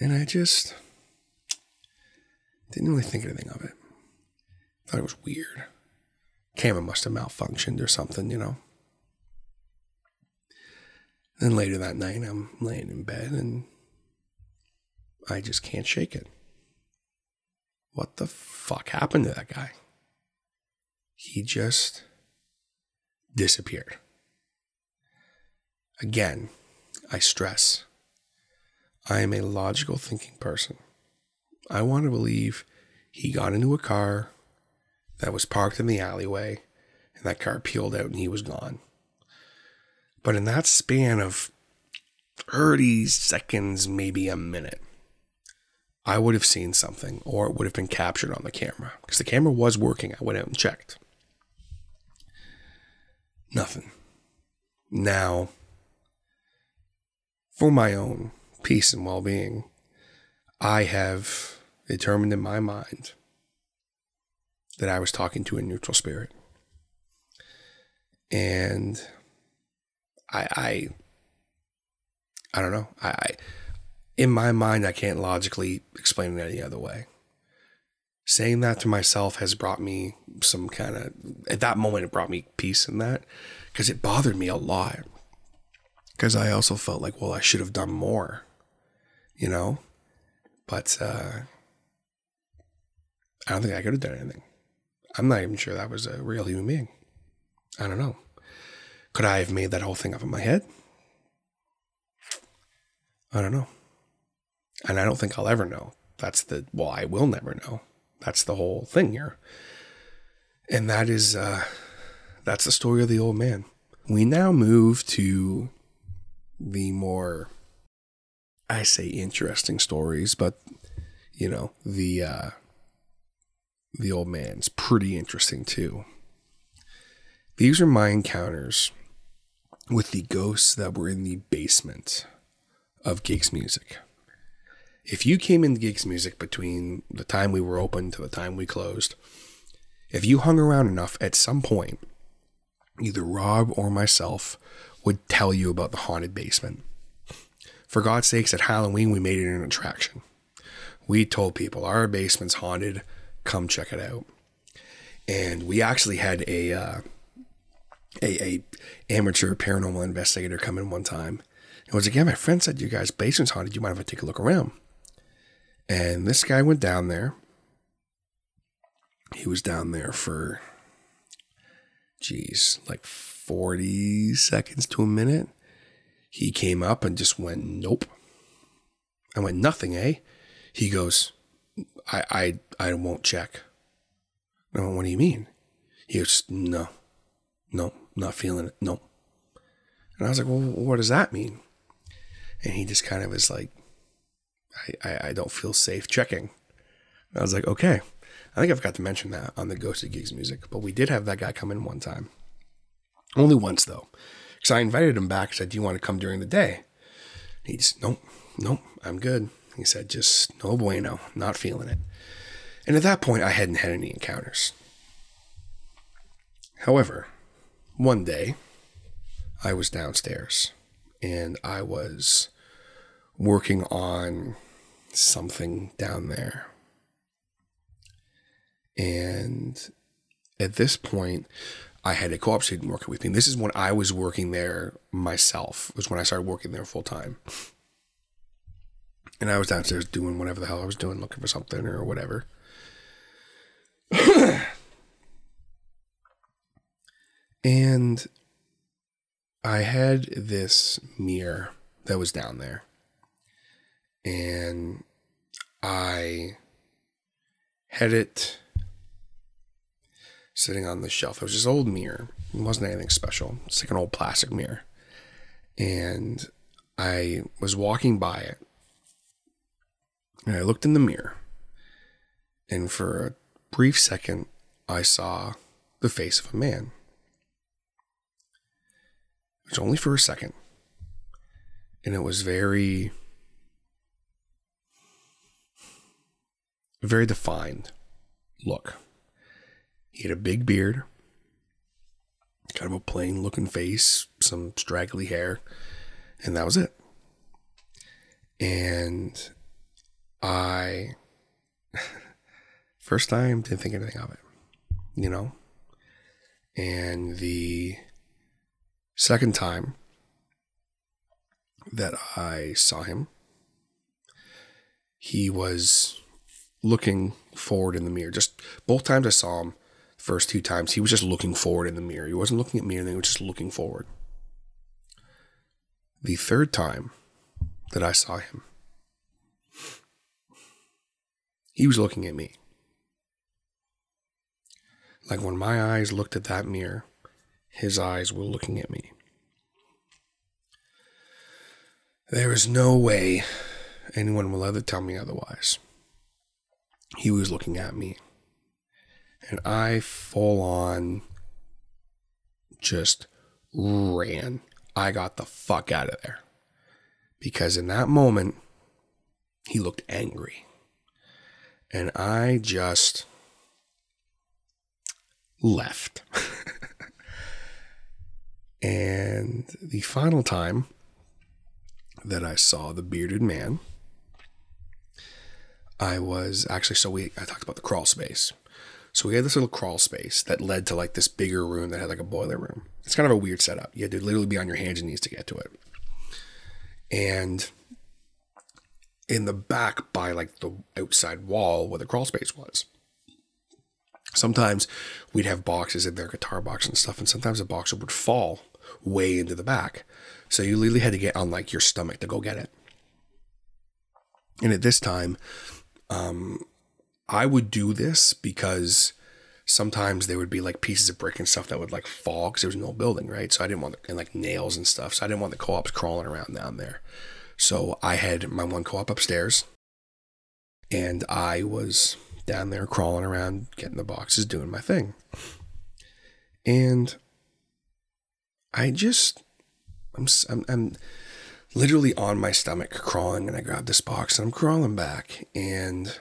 [SPEAKER 2] And I just didn't really think anything of it. Thought it was weird. Camera must have malfunctioned or something, you know. Then later that night, I'm laying in bed and I just can't shake it. What the fuck happened to that guy? He just disappeared. Again, I stress I am a logical thinking person. I want to believe he got into a car that was parked in the alleyway and that car peeled out and he was gone. But in that span of 30 seconds, maybe a minute, I would have seen something or it would have been captured on the camera because the camera was working. I went out and checked. Nothing. Now, for my own peace and well being, I have determined in my mind that I was talking to a neutral spirit. And I I I don't know. I, I in my mind I can't logically explain it any other way. Saying that to myself has brought me some kind of at that moment it brought me peace in that because it bothered me a lot because I also felt like, well, I should have done more, you know? But uh, I don't think I could have done anything. I'm not even sure that was a real human being. I don't know. Could I have made that whole thing up in my head? I don't know. And I don't think I'll ever know. That's the, well, I will never know. That's the whole thing here. And that is, uh, that's the story of the old man. We now move to the more, I say interesting stories, but, you know, the, uh, the old man's pretty interesting too. These are my encounters with the ghosts that were in the basement of Gigs Music. If you came into Gigs Music between the time we were open to the time we closed, if you hung around enough at some point, either Rob or myself would tell you about the haunted basement. For God's sakes, at Halloween, we made it an attraction. We told people our basement's haunted, come check it out. And we actually had a uh, a, a amateur paranormal investigator come in one time. and was again, my friend said, "You guys' basement's haunted. You might if to take a look around?" And this guy went down there. He was down there for, geez, like forty seconds to a minute. He came up and just went, "Nope." I went, "Nothing, eh?" He goes, "I I I won't check." Went, "What do you mean?" He goes, "No, no, not feeling it. No." And I was like, "Well, what does that mean?" And he just kind of was like, I, I, I don't feel safe checking. And I was like, okay. I think I forgot to mention that on the Ghosts of Gigs music, but we did have that guy come in one time. Only once though. Because I invited him back, said, Do you want to come during the day? He just, Nope, nope, I'm good. He said, Just no bueno, not feeling it. And at that point, I hadn't had any encounters. However, one day, I was downstairs and I was working on something down there. And at this point, I had a co-op student working with me. This is when I was working there myself. Was when I started working there full time. And I was downstairs doing whatever the hell I was doing, looking for something or whatever. and I had this mirror that was down there. And I had it sitting on the shelf. It was this old mirror. It wasn't anything special. It's like an old plastic mirror. And I was walking by it. And I looked in the mirror. And for a brief second, I saw the face of a man. It was only for a second. And it was very, very defined look. He had a big beard, kind of a plain looking face, some straggly hair, and that was it. And I, first time, didn't think anything of it, you know? And the second time that I saw him, he was looking forward in the mirror. Just both times I saw him, first two times, he was just looking forward in the mirror. He wasn't looking at me anything, he was just looking forward. The third time that I saw him, he was looking at me. Like when my eyes looked at that mirror, his eyes were looking at me. There is no way anyone will ever tell me otherwise. He was looking at me. And I full on just ran. I got the fuck out of there. Because in that moment, he looked angry. And I just left. and the final time that I saw the bearded man, I was actually so we I talked about the crawl space. So we had this little crawl space that led to like this bigger room that had like a boiler room. It's kind of a weird setup. You had to literally be on your hands and knees to get to it. And in the back by like the outside wall where the crawl space was. Sometimes we'd have boxes in there, guitar box and stuff, and sometimes a boxer would fall way into the back. So you literally had to get on like your stomach to go get it. And at this time, um, I would do this because sometimes there would be like pieces of brick and stuff that would like fall because there was no building, right? So I didn't want the, and like nails and stuff. So I didn't want the co-ops crawling around down there. So I had my one co-op upstairs, and I was down there crawling around, getting the boxes, doing my thing. And I just, I'm, I'm, I'm literally on my stomach crawling, and I grab this box and I'm crawling back, and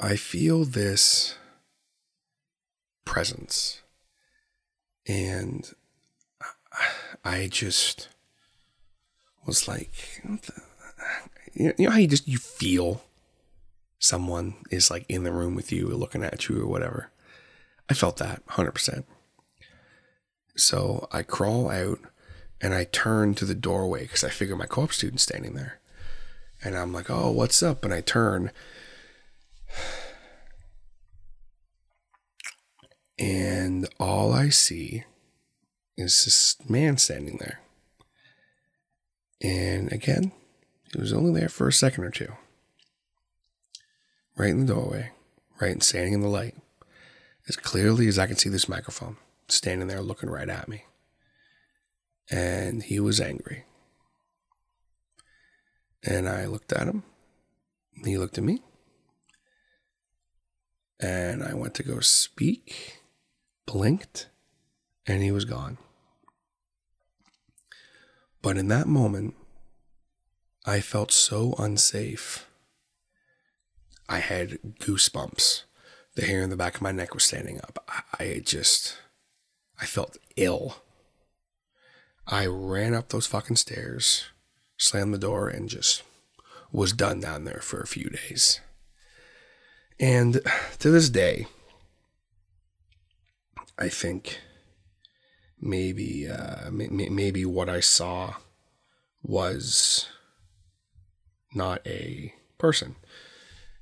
[SPEAKER 2] I feel this presence. And I just was like, you know how you just you feel someone is like in the room with you, looking at you or whatever. I felt that 100%. So I crawl out and I turn to the doorway because I figure my co-op student's standing there. And I'm like, oh, what's up? And I turn. And all I see is this man standing there. And again, he was only there for a second or two. Right in the doorway, right and standing in the light. As clearly as I can see this microphone, standing there looking right at me. And he was angry. And I looked at him. He looked at me. And I went to go speak, blinked, and he was gone. But in that moment, I felt so unsafe. I had goosebumps. The hair in the back of my neck was standing up. I just, I felt ill. I ran up those fucking stairs, slammed the door, and just was done down there for a few days. And to this day, I think maybe uh, maybe what I saw was not a person.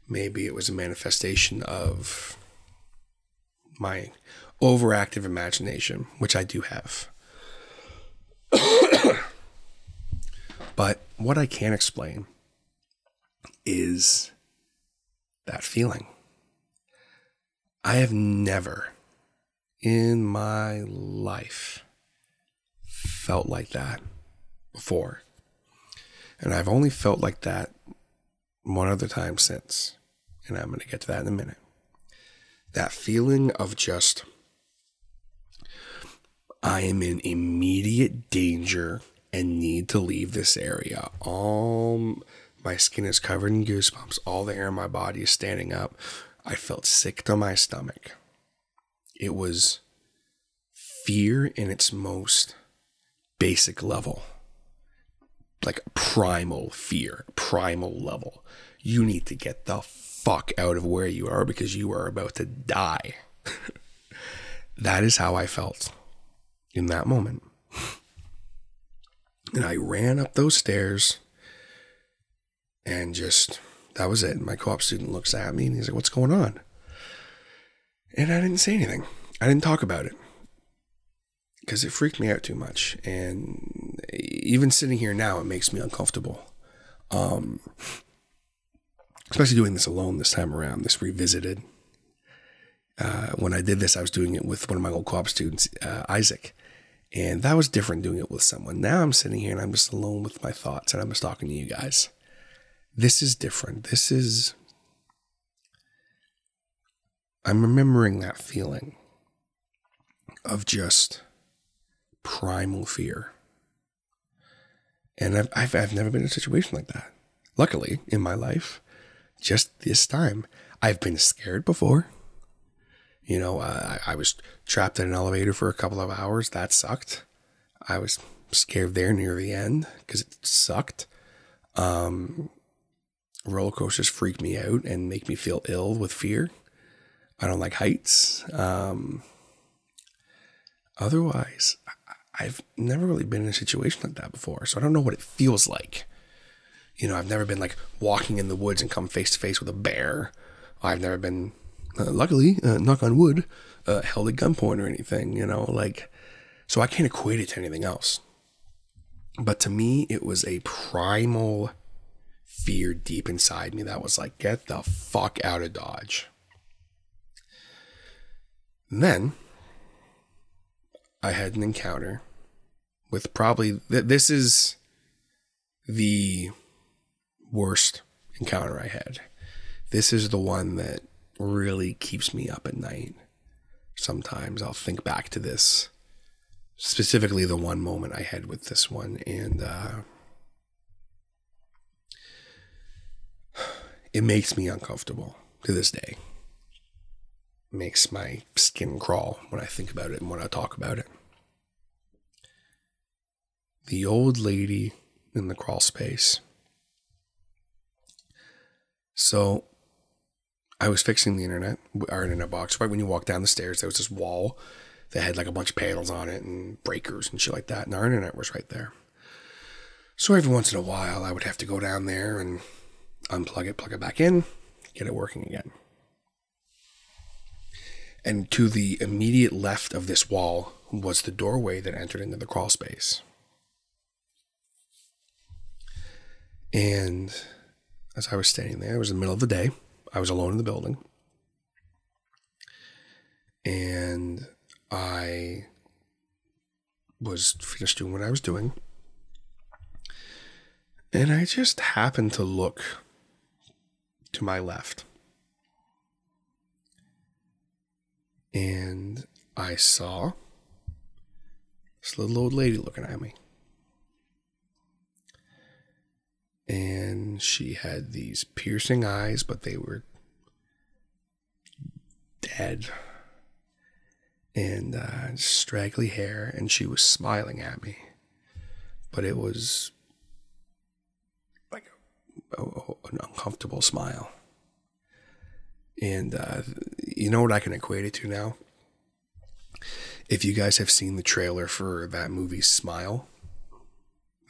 [SPEAKER 2] Maybe it was a manifestation of my overactive imagination, which I do have. but what I can't explain is that feeling. I have never in my life felt like that before. And I've only felt like that one other time since. And I'm going to get to that in a minute. That feeling of just, I am in immediate danger and need to leave this area. All my skin is covered in goosebumps. All the hair in my body is standing up. I felt sick to my stomach. It was fear in its most basic level, like primal fear, primal level. You need to get the fuck out of where you are because you are about to die. that is how I felt in that moment. And I ran up those stairs and just, that was it. My co op student looks at me and he's like, What's going on? And I didn't say anything. I didn't talk about it because it freaked me out too much. And even sitting here now, it makes me uncomfortable. Um, especially doing this alone this time around, this revisited. Uh, when I did this, I was doing it with one of my old co-op students, uh, Isaac, and that was different doing it with someone. Now I'm sitting here and I'm just alone with my thoughts, and I'm just talking to you guys. This is different. This is. I'm remembering that feeling of just primal fear. And I've, I've, I've never been in a situation like that. Luckily, in my life, just this time, I've been scared before. You know, I, I was trapped in an elevator for a couple of hours. That sucked. I was scared there near the end because it sucked. Um, roller coasters freak me out and make me feel ill with fear. I don't like heights. Um, otherwise, I've never really been in a situation like that before, so I don't know what it feels like. You know, I've never been like walking in the woods and come face to face with a bear. I've never been, uh, luckily, uh, knock on wood, uh, held at gunpoint or anything. You know, like, so I can't equate it to anything else. But to me, it was a primal fear deep inside me that was like, get the fuck out of Dodge. And then I had an encounter with probably, th- this is the worst encounter I had. This is the one that really keeps me up at night. Sometimes I'll think back to this, specifically the one moment I had with this one, and uh, it makes me uncomfortable to this day. makes my skin crawl when I think about it and when I talk about it. The old lady in the crawl space. So I was fixing the internet, our internet box. Right when you walk down the stairs, there was this wall that had like a bunch of panels on it and breakers and shit like that. And our internet was right there. So every once in a while, I would have to go down there and unplug it, plug it back in, get it working again. And to the immediate left of this wall was the doorway that entered into the crawl space. And as I was standing there, it was the middle of the day. I was alone in the building. And I was finished doing what I was doing. And I just happened to look to my left. And I saw this little old lady looking at me. And she had these piercing eyes, but they were dead, and uh, straggly hair, and she was smiling at me, but it was like a, a, an uncomfortable smile. And uh, you know what I can equate it to now? If you guys have seen the trailer for that movie Smile,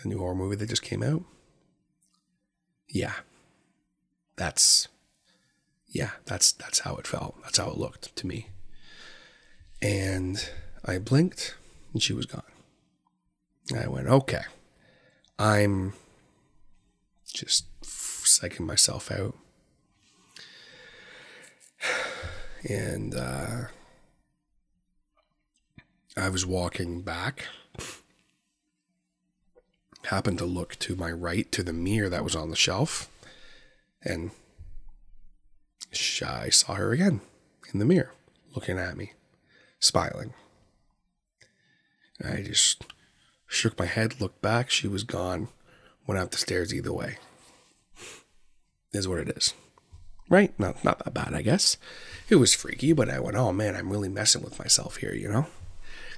[SPEAKER 2] the new horror movie that just came out, yeah, that's, yeah, that's, that's how it felt. That's how it looked to me. And I blinked and she was gone. I went, okay, I'm just psyching myself out. And uh, I was walking back happened to look to my right to the mirror that was on the shelf, and I saw her again in the mirror, looking at me, smiling. I just shook my head, looked back. She was gone. Went up the stairs either way. Is what it is. Right? Not not that bad, I guess. It was freaky, but I went, oh man, I'm really messing with myself here, you know?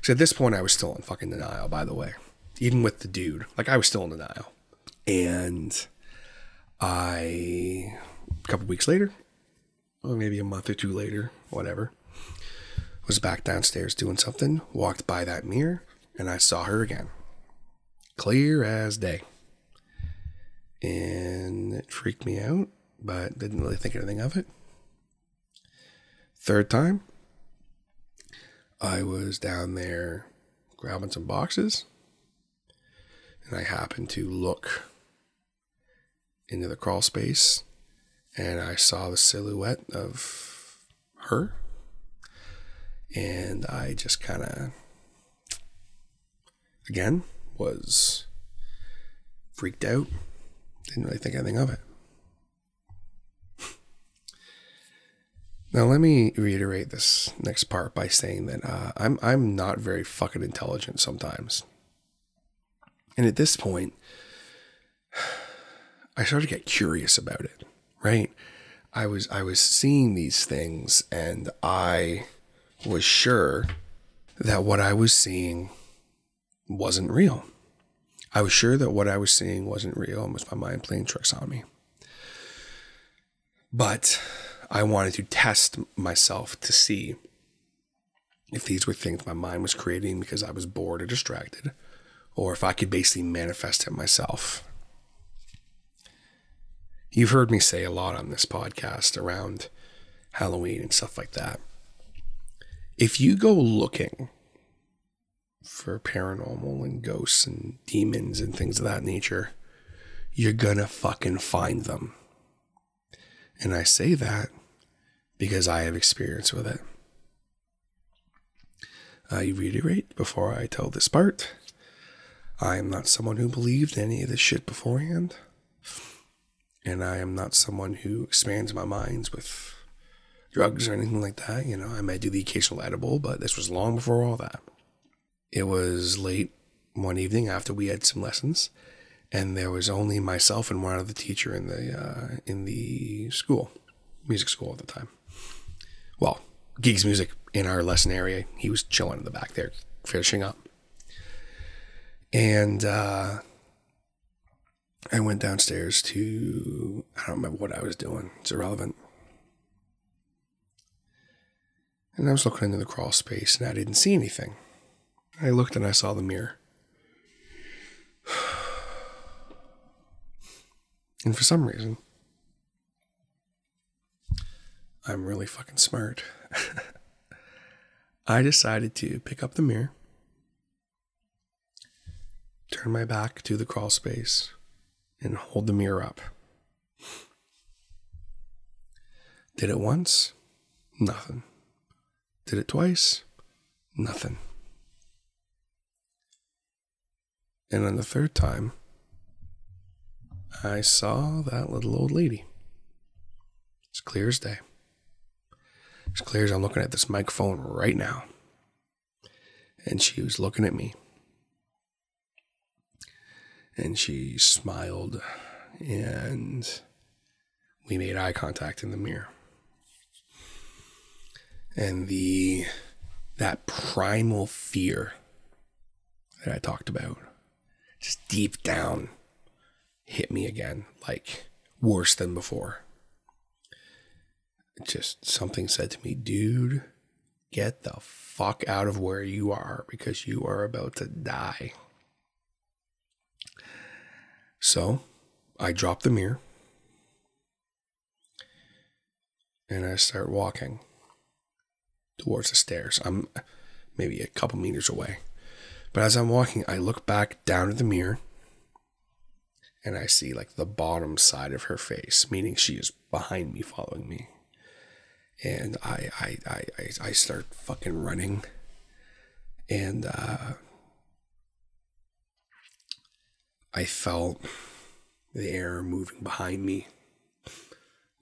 [SPEAKER 2] So at this point, I was still in fucking denial, by the way even with the dude. Like I was still in denial. And I, a couple weeks later, or maybe a month or two later, whatever, was back downstairs doing something, walked by that mirror, and I saw her again. Clear as day. And it freaked me out, but didn't really think anything of it. Third time, I was down there grabbing some boxes and I happened to look into the crawl space and I saw the silhouette of her. And I just kind of, again, was freaked out. Didn't really think anything of it. Now let me reiterate this next part by saying that uh, I'm I'm not very fucking intelligent sometimes. And at this point, I started to get curious about it, right? I was I was seeing these things and I was sure that what I was seeing wasn't real. I was sure that what I was seeing wasn't real and was my mind playing tricks on me. But I wanted to test myself to see if these were things my mind was creating because I was bored or distracted, or if I could basically manifest it myself. You've heard me say a lot on this podcast around Halloween and stuff like that. If you go looking for paranormal and ghosts and demons and things of that nature, you're gonna fucking find them. And I say that because I have experience with it. I reiterate before I tell this part I am not someone who believed any of this shit beforehand. And I am not someone who expands my minds with drugs or anything like that. You know, I might do the occasional edible, but this was long before all that. It was late one evening after we had some lessons, and there was only myself and one other teacher in the uh, in the school, music school at the time. Well, gigs music in our lesson area. He was chilling in the back there, finishing up. And uh, I went downstairs to, I don't remember what I was doing. It's irrelevant. And I was looking into the crawl space and I didn't see anything. I looked and I saw the mirror. And for some reason, I'm really fucking smart. I decided to pick up the mirror, turn my back to the crawl space, and hold the mirror up. Did it once? Nothing. Did it twice? Nothing. And on the third time, I saw that little old lady. It's clear as day. As clear as I'm looking at this microphone right now. And she was looking at me. And she smiled and we made eye contact in the mirror. And the that primal fear that I talked about just deep down hit me again like worse than before just something said to me, dude, get the fuck out of where you are because you are about to die. So I drop the mirror and I start walking towards the stairs. I'm maybe a couple meters away. But as I'm walking, I look back down at the mirror and I see like the bottom side of her face, meaning she is behind me, following me and I I I I start fucking running, and uh, I felt the air moving behind me,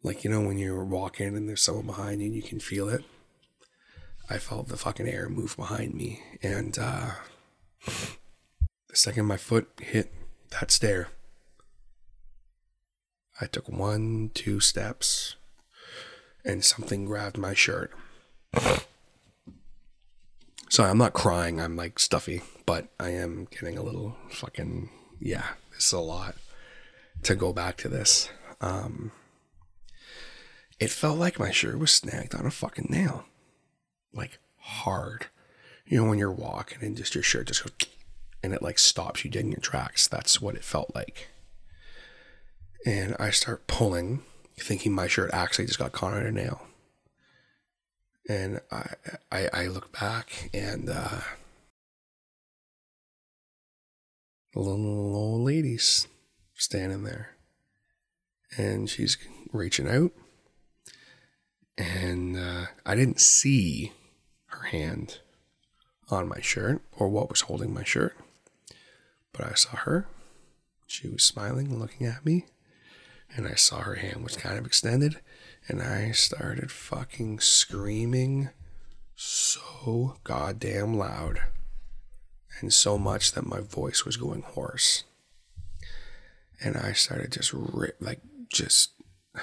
[SPEAKER 2] like you know when you're walking and there's someone behind you and you can feel it. I felt the fucking air move behind me, and uh, the second my foot hit that stair, I took one, two steps and something grabbed my shirt. Sorry, I'm not crying. I'm like stuffy, but I am getting a little fucking yeah. This is a lot to go back to this. Um, it felt like my shirt was snagged on a fucking nail, like hard. You know when you're walking and just your shirt just goes and it like stops you dead in your tracks. That's what it felt like. And I start pulling thinking my shirt actually just got caught on a nail. And I, I, I look back and uh, the little old lady's standing there. And she's reaching out. And uh, I didn't see her hand on my shirt or what was holding my shirt. But I saw her. She was smiling and looking at me and I saw her hand was kind of extended, and I started fucking screaming so goddamn loud and so much that my voice was going hoarse. And I started just rip, like, just.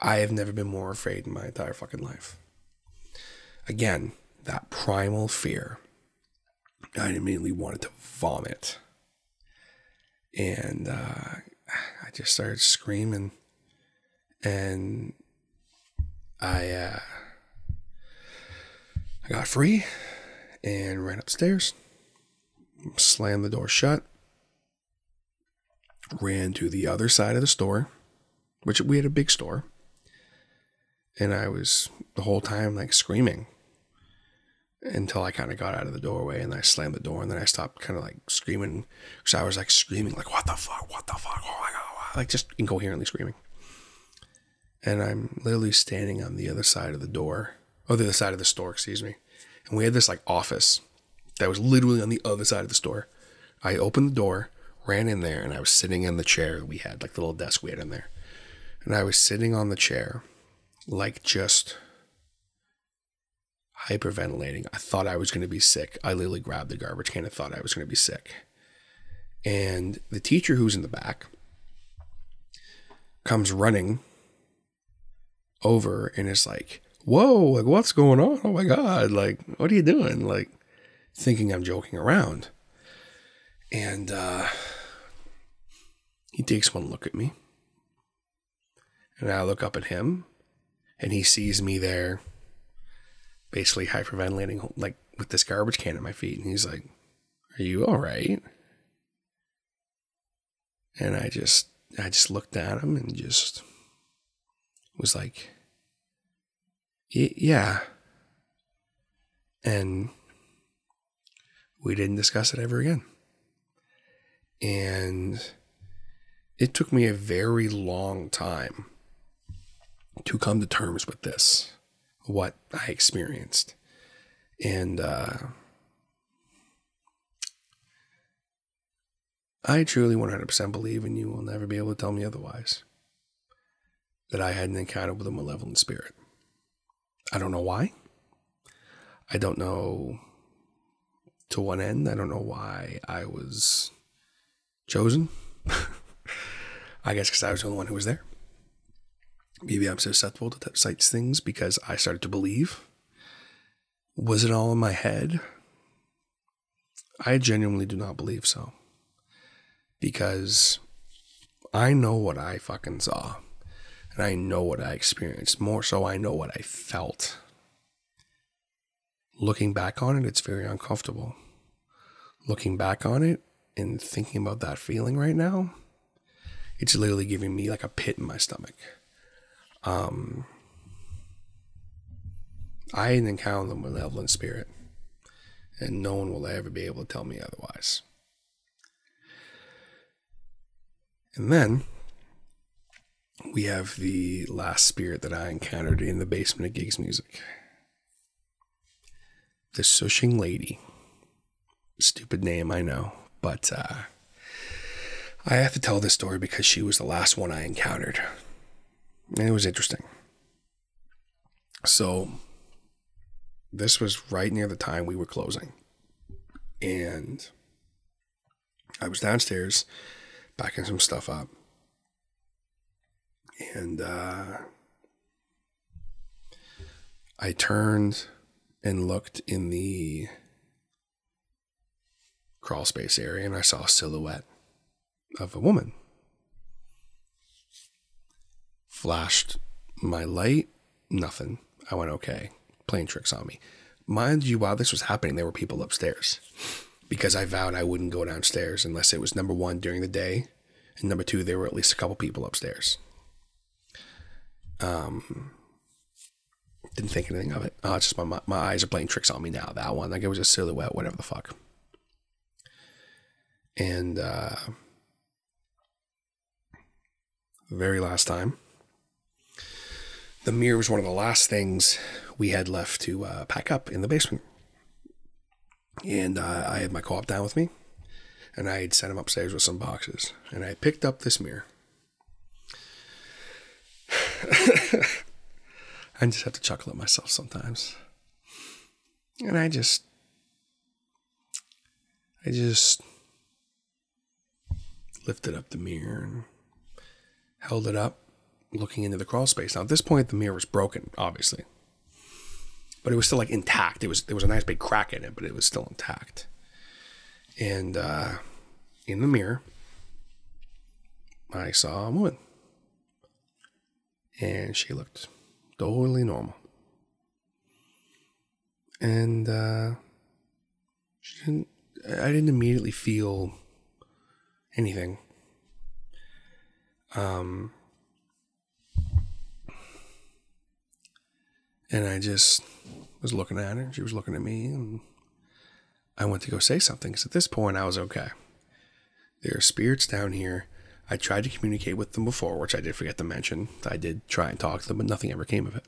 [SPEAKER 2] I have never been more afraid in my entire fucking life. Again, that primal fear. I immediately wanted to vomit. And uh, I just started screaming, and I uh, I got free and ran upstairs, slammed the door shut, ran to the other side of the store, which we had a big store, and I was the whole time like screaming. until I kind of got out of the doorway and I slammed the door and then I stopped kind of like screaming. Because I was like screaming like what the fuck? What the fuck? Oh, oh my god like just incoherently screaming. And I'm literally standing on the other side of the door or the other side of the store excuse me and we had this like office that was literally on the other side of the store I opened the door ran in there and I was sitting in the chair we had like the little desk we had in there and I was sitting on the chair like just hyperventilating. I thought I was going to be sick. I literally grabbed the garbage can and thought I was going to be sick. And the teacher who's in the back comes running over and is like, Whoa, like what's going on? Oh my God, like, what are you doing? Like, thinking I'm joking around. And uh, he takes one look at me. And I look up at him and he sees me there basically hyperventilating like with this garbage can at my feet and he's like are you all right and i just i just looked at him and just was like yeah and we didn't discuss it ever again and it took me a very long time to come to terms with this what I experienced. And uh, I truly 100% believe, and you will never be able to tell me otherwise, that I had an encounter with a malevolent spirit. I don't know why. I don't know to one end. I don't know why I was chosen. I guess because I was the only one who was there. Maybe I'm susceptible to such things because I started to believe. Was it all in my head? I genuinely do not believe so. Because I know what I fucking saw. And I know what I experienced. More so, I know what I felt. Looking back on it, it's very uncomfortable. Looking back on it and thinking about that feeling right now, it's literally giving me like a pit in my stomach. Um, I encountered the malevolent spirit, and no one will ever be able to tell me otherwise. And then we have the last spirit that I encountered in the basement of Gigs Music. The Shushing Lady. Stupid name, I know, but uh, I have to tell this story because she was the last one I encountered. And it was interesting. So, this was right near the time we were closing. And I was downstairs backing some stuff up. And uh, I turned and looked in the crawl space area and I saw a silhouette of a woman flashed my light, nothing. I went, okay, playing tricks on me. Mind you, while this was happening, there were people upstairs because I vowed I wouldn't go downstairs unless it was number one during the day, and number two, there were at least a couple people upstairs. Um, didn't think anything of it. Oh, it's just my, my eyes are playing tricks on me now. That one, like it was a silhouette, whatever the fuck. And uh, the very last time, the mirror was one of the last things we had left to uh, pack up in the basement. And uh, I had my co op down with me, and I had sent him upstairs with some boxes. And I picked up this mirror. I just have to chuckle at myself sometimes. And I just, I just lifted up the mirror and held it up looking into the crawl space. Now at this point, the mirror was broken, obviously, but it was still like intact. It was there was a nice big crack in it, but it was still intact. And uh, in the mirror, I saw a woman, and she looked totally normal. And uh, she didn't. I didn't immediately feel anything. Um, And I just was looking at her. She was looking at me. And I went to go say something because at this point I was okay. There are spirits down here. I tried to communicate with them before, which I did forget to mention. I did try and talk to them, but nothing ever came of it.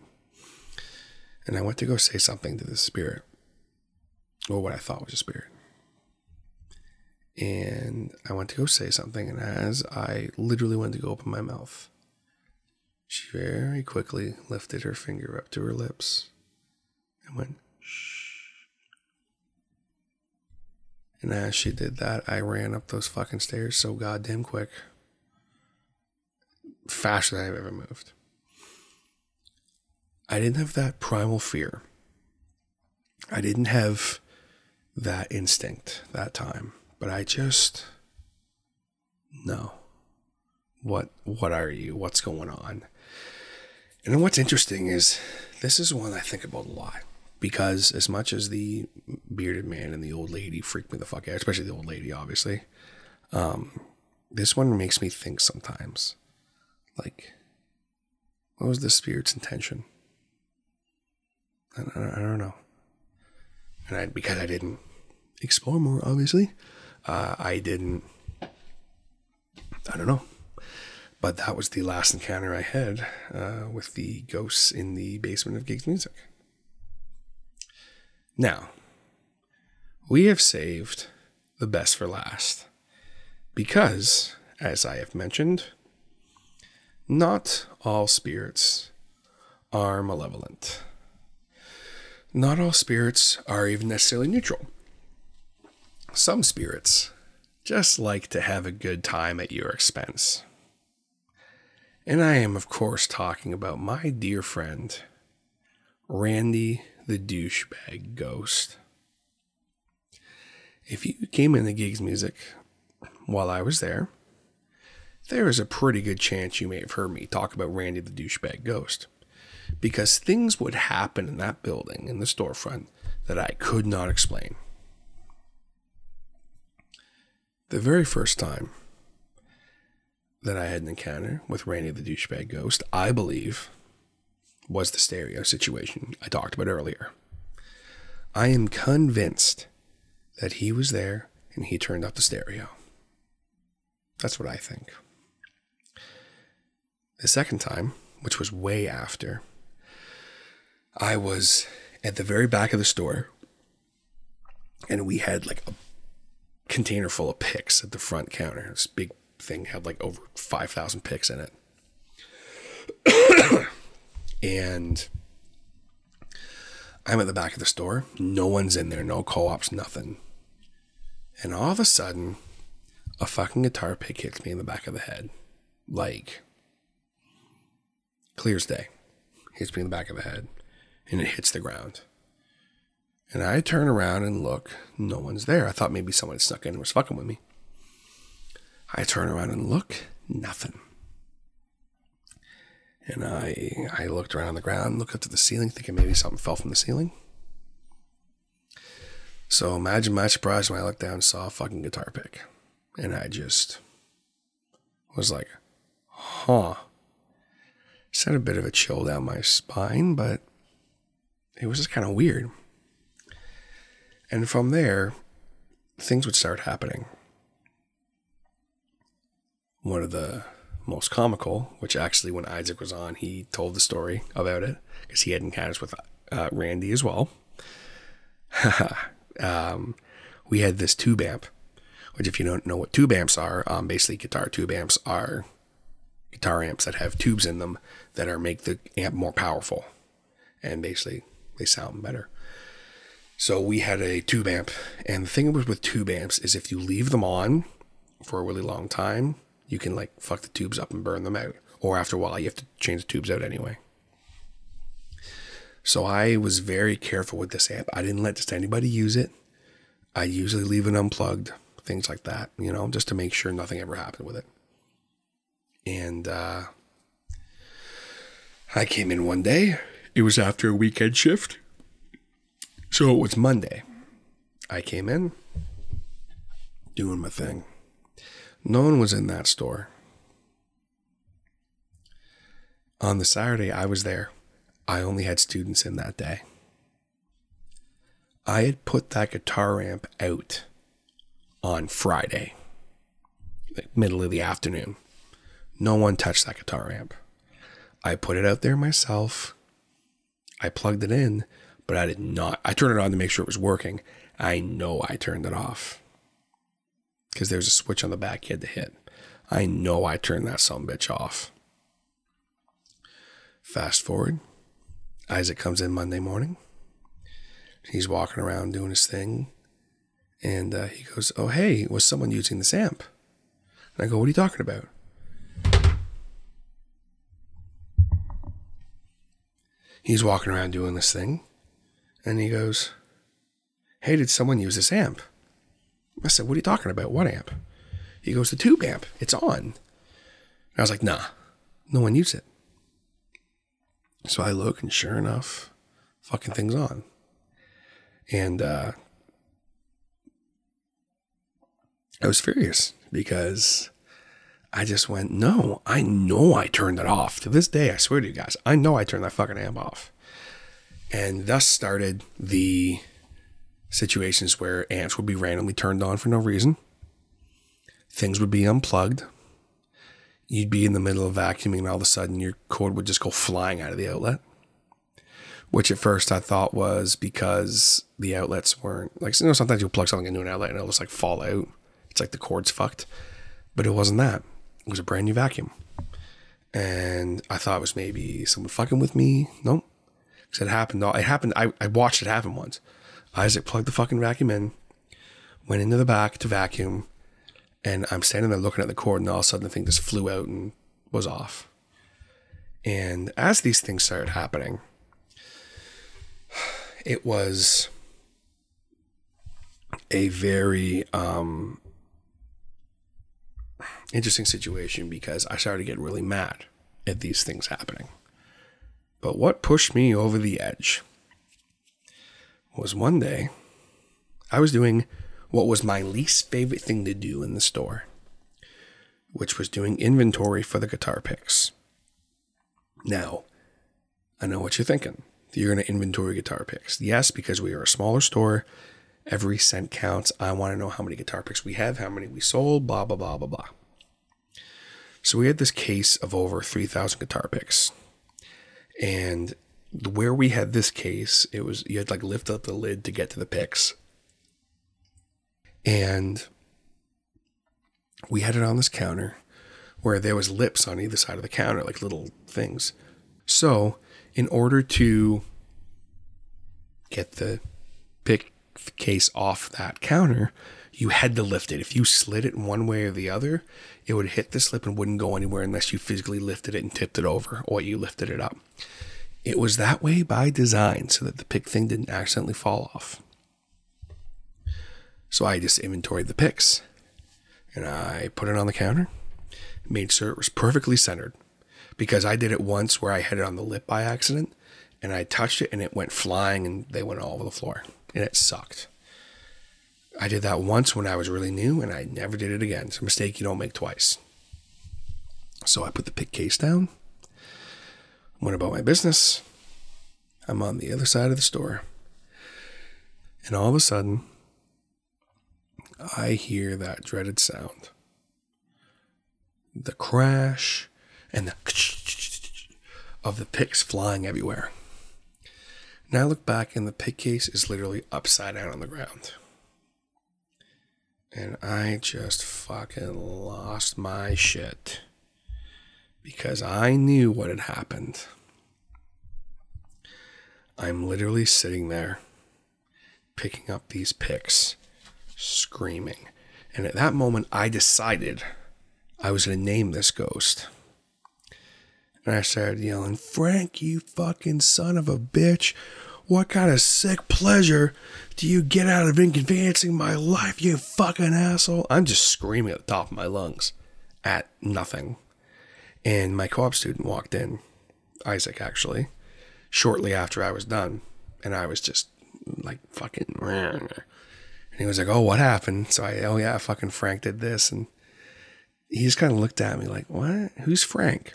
[SPEAKER 2] And I went to go say something to the spirit, or what I thought was a spirit. And I went to go say something, and as I literally went to go open my mouth, she very quickly lifted her finger up to her lips and went, shh. And as she did that, I ran up those fucking stairs so goddamn quick. Faster than I've ever moved. I didn't have that primal fear. I didn't have that instinct that time, but I just no. What what are you? What's going on? And then what's interesting is this is one I think about a lot because as much as the bearded man and the old lady freak me the fuck out, especially the old lady, obviously, um, this one makes me think sometimes, like, what was the spirit's intention? I, I, I don't know. And I, because I didn't explore more, obviously, uh, I didn't. I don't know. But that was the last encounter I had uh, with the ghosts in the basement of Gigs Music. Now, we have saved the best for last because, as I have mentioned, not all spirits are malevolent. Not all spirits are even necessarily neutral. Some spirits just like to have a good time at your expense. And I am, of course, talking about my dear friend, Randy the Douchebag Ghost. If you came into gigs music while I was there, there is a pretty good chance you may have heard me talk about Randy the Douchebag Ghost. Because things would happen in that building, in the storefront, that I could not explain. The very first time that I had an encounter with Randy the douchebag ghost, I believe, was the stereo situation I talked about earlier. I am convinced that he was there and he turned up the stereo. That's what I think. The second time, which was way after, I was at the very back of the store and we had like a container full of picks at the front counter. This big thing had like over 5,000 picks in it. and I'm at the back of the store. No one's in there, no co ops, nothing. And all of a sudden, a fucking guitar pick hits me in the back of the head. Like, clear as day. Hits me in the back of the head. And it hits the ground. And I turn around and look. No one's there. I thought maybe someone had snuck in and was fucking with me. I turn around and look, nothing. And I I looked around on the ground, looked up to the ceiling, thinking maybe something fell from the ceiling. So imagine my surprise when I looked down and saw a fucking guitar pick. And I just was like, huh. Sent a bit of a chill down my spine, but it was just kind of weird. And from there, things would start happening one of the most comical, which actually, when Isaac was on, he told the story about it because he had encounters with uh, Randy as well. um, we had this tube amp, which, if you don't know what tube amps are, um, basically guitar tube amps are guitar amps that have tubes in them that are make the amp more powerful, and basically they sound better. So we had a tube amp, and the thing with with tube amps is if you leave them on for a really long time, you can like fuck the tubes up and burn them out. Or after a while, you have to change the tubes out anyway. So I was very careful with this amp. I didn't let just anybody use it. I usually leave it unplugged, things like that, you know, just to make sure nothing ever happened with it. And uh, I came in one day. It was after a weekend shift. So it was Monday. I came in, doing my thing. No one was in that store. On the Saturday, I was there. I only had students in that day. I had put that guitar amp out on Friday, like middle of the afternoon. No one touched that guitar amp. I put it out there myself. I plugged it in, but I did not. I turned it on to make sure it was working. I know I turned it off because there's a switch on the back you had to hit. I know I turned that some bitch off. Fast forward, Isaac comes in Monday morning. He's walking around doing his thing. And uh, he goes, Oh, hey, was someone using this amp? And I go, What are you talking about? He's walking around doing this thing. And he goes, Hey, did someone use this amp? I said, What are you talking about? What amp? He goes, The tube amp. It's on. And I was like, Nah, no one used it. So I look, and sure enough, fucking thing's on. And uh, I was furious because I just went, no, I know I turned it off. To this day, I swear to you guys, I know I turned that fucking amp off. And thus started the situations where amps would be randomly turned on for no reason. Things would be unplugged. You'd be in the middle of vacuuming, and all of a sudden your cord would just go flying out of the outlet which at first I thought was because the outlets weren't like you know sometimes you'll plug something into an outlet and it'll just like fall out. It's like the cord's fucked, but it wasn't that. It was a brand new vacuum, and I thought it was maybe someone fucking with me. Nope, because it happened. It happened. I I watched it happen once. Isaac plugged the fucking vacuum in, went into the back to vacuum, and I'm standing there looking at the cord, and all of a sudden the thing just flew out and was off. And as these things started happening, it was a very um, interesting situation because I started to get really mad at these things happening. But what pushed me over the edge was one day I was doing what was my least favorite thing to do in the store, which was doing inventory for the guitar picks. Now, I know what you're thinking you're going to inventory guitar picks. Yes, because we are a smaller store. Every cent counts. I want to know how many guitar picks we have, how many we sold, blah, blah, blah, blah, blah. So we had this case of over 3,000 guitar picks. And where we had this case, it was, you had to like lift up the lid to get to the picks. And we had it on this counter where there was lips on either side of the counter, like little things. So in order to get the pick case off that counter, you had to lift it. If you slid it one way or the other, it would hit the slip and wouldn't go anywhere unless you physically lifted it and tipped it over or you lifted it up. It was that way by design so that the pick thing didn't accidentally fall off. So I just inventoried the picks and I put it on the counter, made sure it was perfectly centered because I did it once where I had it on the lip by accident and I touched it and it went flying and they went all over the floor and it sucked. I did that once when I was really new and I never did it again. It's a mistake you don't make twice. So I put the pick case down, went about my business. I'm on the other side of the store. And all of a sudden, I hear that dreaded sound the crash and the of the picks flying everywhere. Now I look back and the pick case is literally upside down on the ground. And I just fucking lost my shit. Because I knew what had happened. I'm literally sitting there picking up these picks, screaming. And at that moment, I decided I was going to name this ghost. And I started yelling, Frank, you fucking son of a bitch. What kind of sick pleasure do you get out of inconveniencing my life, you fucking asshole? I'm just screaming at the top of my lungs at nothing. And my co op student walked in, Isaac actually, shortly after I was done. And I was just like fucking. And he was like, Oh, what happened? So I, oh yeah, fucking Frank did this. And he just kind of looked at me like, What? Who's Frank?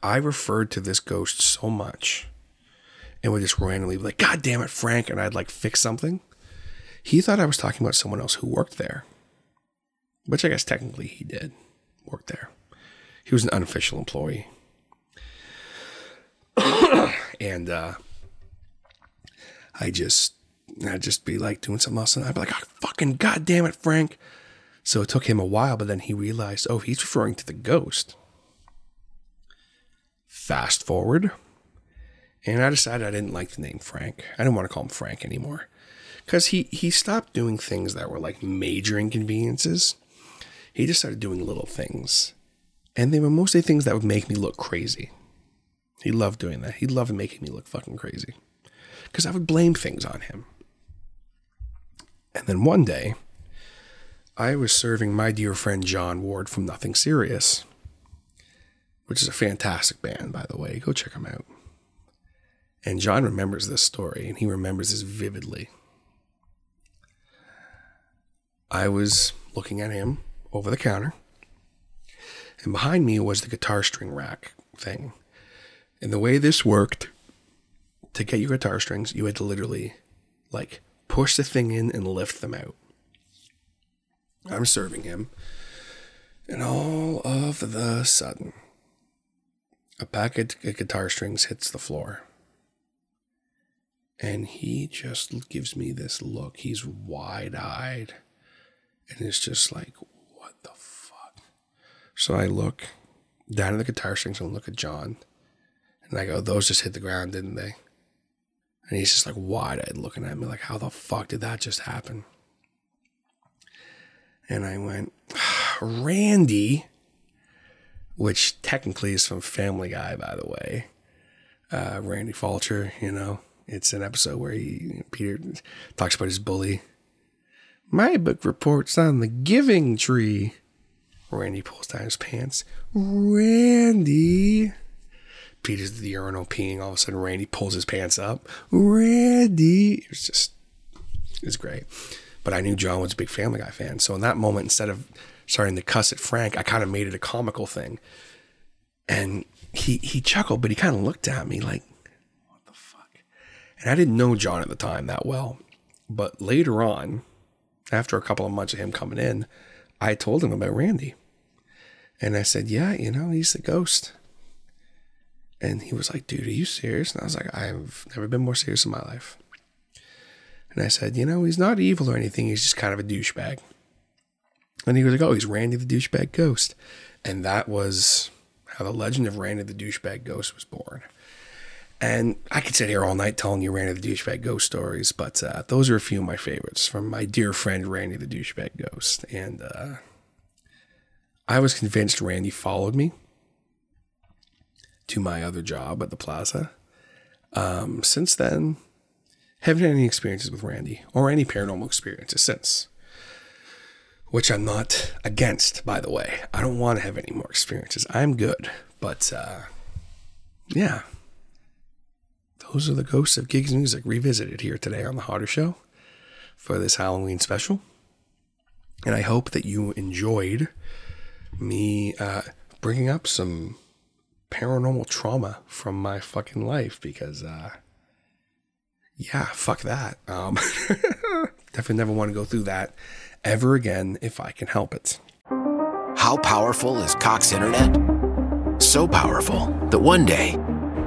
[SPEAKER 2] I referred to this ghost so much and would just randomly be like, God damn it, Frank, and I'd like fix something. He thought I was talking about someone else who worked there, which I guess technically he did work there. He was an unofficial employee. and uh, I just, I'd just be like doing something else, and I'd be like, oh, fucking goddamn it, Frank. So it took him a while, but then he realized, oh, he's referring to the ghost. Fast forward, and I decided I didn't like the name Frank. I didn't want to call him Frank anymore because he he stopped doing things that were like major inconveniences. He just started doing little things, and they were mostly things that would make me look crazy. He loved doing that. He loved making me look fucking crazy because I would blame things on him. And then one day, I was serving my dear friend John Ward from Nothing Serious, which is a fantastic band, by the way. Go check them out. And John remembers this story, and he remembers this vividly. I was looking at him over the counter, and behind me was the guitar string rack thing. And the way this worked, to get your guitar strings, you had to literally like push the thing in and lift them out. I'm serving him, and all of the sudden, a packet of guitar strings hits the floor. And he just gives me this look. He's wide eyed. And it's just like, what the fuck? So I look down at the guitar strings and look at John. And I go, those just hit the ground, didn't they? And he's just like wide eyed looking at me, like, how the fuck did that just happen? And I went, Randy, which technically is from Family Guy, by the way. Uh, Randy Falcher, you know, it's an episode where he Peter talks about his bully. My book reports on the giving tree. Randy pulls down his pants. Randy. Peter's the urinal peeing. All of a sudden, Randy pulls his pants up. Randy. It was just, it was great. But I knew John was a big Family Guy fan. So in that moment, instead of starting to cuss at Frank, I kind of made it a comical thing. And he he chuckled, but he kind of looked at me like? And I didn't know John at the time that well. But later on, after a couple of months of him coming in, I told him about Randy. And I said, yeah, you know, he's the ghost. And he was like, dude, are you serious? And I was like, I've never been more serious in my life. And I said, you know, he's not evil or anything. He's just kind of a douchebag. And he was like, oh, he's Randy the douchebag ghost. And that was how the legend of Randy the douchebag ghost was born. And I could sit here all night telling you Randy the douchebag ghost stories, but uh, those are a few of my favorites from my dear friend Randy the douchebag ghost. And uh, I was convinced Randy followed me to my other job at the plaza. Um, since then, haven't had any experiences with Randy or any paranormal experiences since. Which I'm not against, by the way. I don't want to have any more experiences. I'm good. But uh, yeah. Those are the ghosts of gigs music revisited here today on the Harder Show for this Halloween special. And I hope that you enjoyed me uh, bringing up some paranormal trauma from my fucking life because, uh, yeah, fuck that. Um, definitely never want to go through that ever again if I can help it.
[SPEAKER 3] How powerful is Cox Internet? So powerful that one day,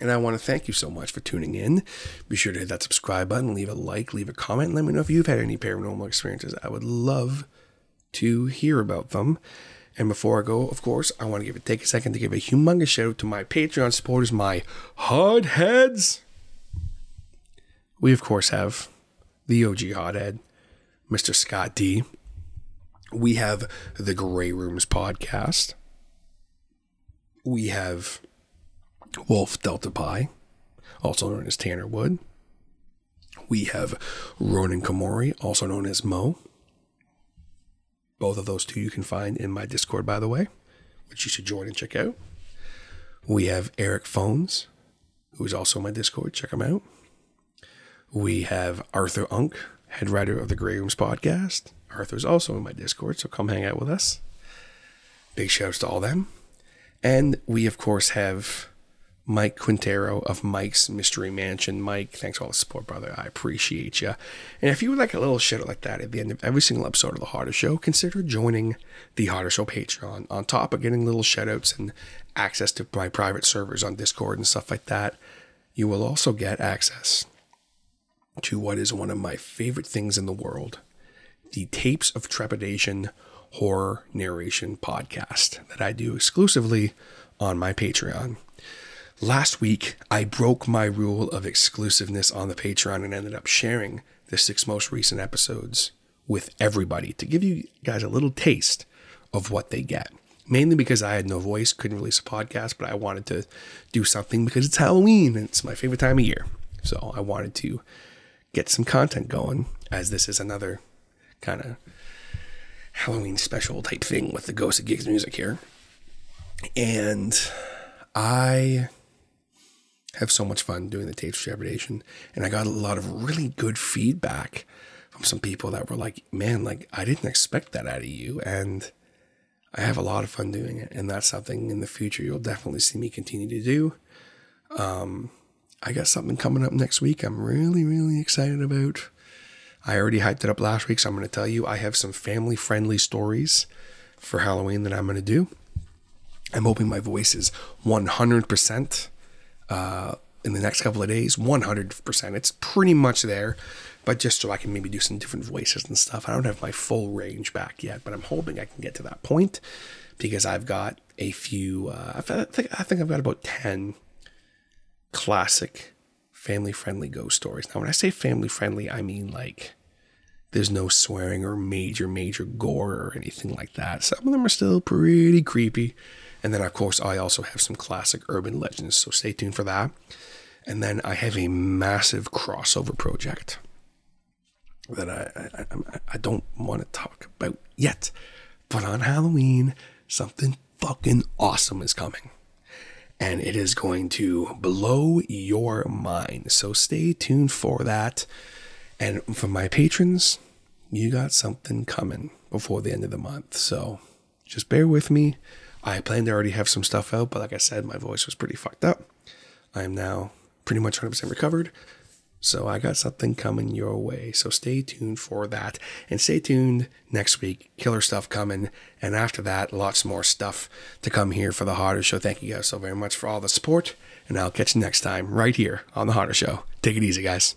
[SPEAKER 2] And I want to thank you so much for tuning in. Be sure to hit that subscribe button, leave a like, leave a comment, let me know if you've had any paranormal experiences. I would love to hear about them. And before I go, of course, I want to give take a second to give a humongous shout out to my Patreon supporters, my hotheads. We of course have the OG hothead, Mr. Scott D. We have the Grey Rooms podcast. We have Wolf Delta Pi, also known as Tanner Wood. We have Ronan Komori, also known as Mo. Both of those two you can find in my Discord, by the way, which you should join and check out. We have Eric Phones, who is also in my Discord. Check him out. We have Arthur Unk, head writer of the Grey Rooms podcast. Arthur's also in my Discord, so come hang out with us. Big shouts to all them. And we, of course, have Mike Quintero of Mike's Mystery Mansion. Mike, thanks for all the support, brother. I appreciate you. And if you would like a little shit like that at the end of every single episode of The Harder Show, consider joining The Harder Show Patreon. On top of getting little shout outs and access to my private servers on Discord and stuff like that, you will also get access to what is one of my favorite things in the world the Tapes of Trepidation Horror Narration podcast that I do exclusively on my Patreon. Last week, I broke my rule of exclusiveness on the Patreon and ended up sharing the six most recent episodes with everybody to give you guys a little taste of what they get. Mainly because I had no voice, couldn't release a podcast, but I wanted to do something because it's Halloween and it's my favorite time of year. So I wanted to get some content going, as this is another kind of Halloween special type thing with the Ghost of Gigs music here. And I have so much fun doing the tapes trepidation. And i got a lot of really good feedback from some people that were like man like i didn't expect that out of you and i have a lot of fun doing it and that's something in the future you'll definitely see me continue to do. Um, i got something coming up next week i'm really really excited about. I already hyped it up last week so i'm going to tell you i have some family friendly stories for halloween that i'm going to do. I'm hoping my voice is 100% uh, in the next couple of days. 100%. It's pretty much there, but just so I can maybe do some different voices and stuff. I don't have my full range back yet, but I'm hoping I can get to that point because I've got a few, uh, I, think, I think I've got about 10 classic family friendly ghost stories. Now, when I say family friendly, I mean like there's no swearing or major, major gore or anything like that. Some of them are still pretty creepy. And then, of course, I also have some classic urban legends, so stay tuned for that. And then I have a massive crossover project that I, I, I don't want to talk about yet. But on Halloween, something fucking awesome is coming. And it is going to blow your mind. So stay tuned for that. And for my patrons, you got something coming before the end of the month. So just bear with me. I plan to already have some stuff out, but like I said, my voice was pretty fucked up. I am now pretty much 100% recovered. So I got something coming your way. So stay tuned for that. And stay tuned next week. Killer stuff coming. And after that, lots more stuff to come here for the Harder Show. Thank you guys so very much for all the support. And I'll catch you next time right here on the Harder Show. Take it easy, guys.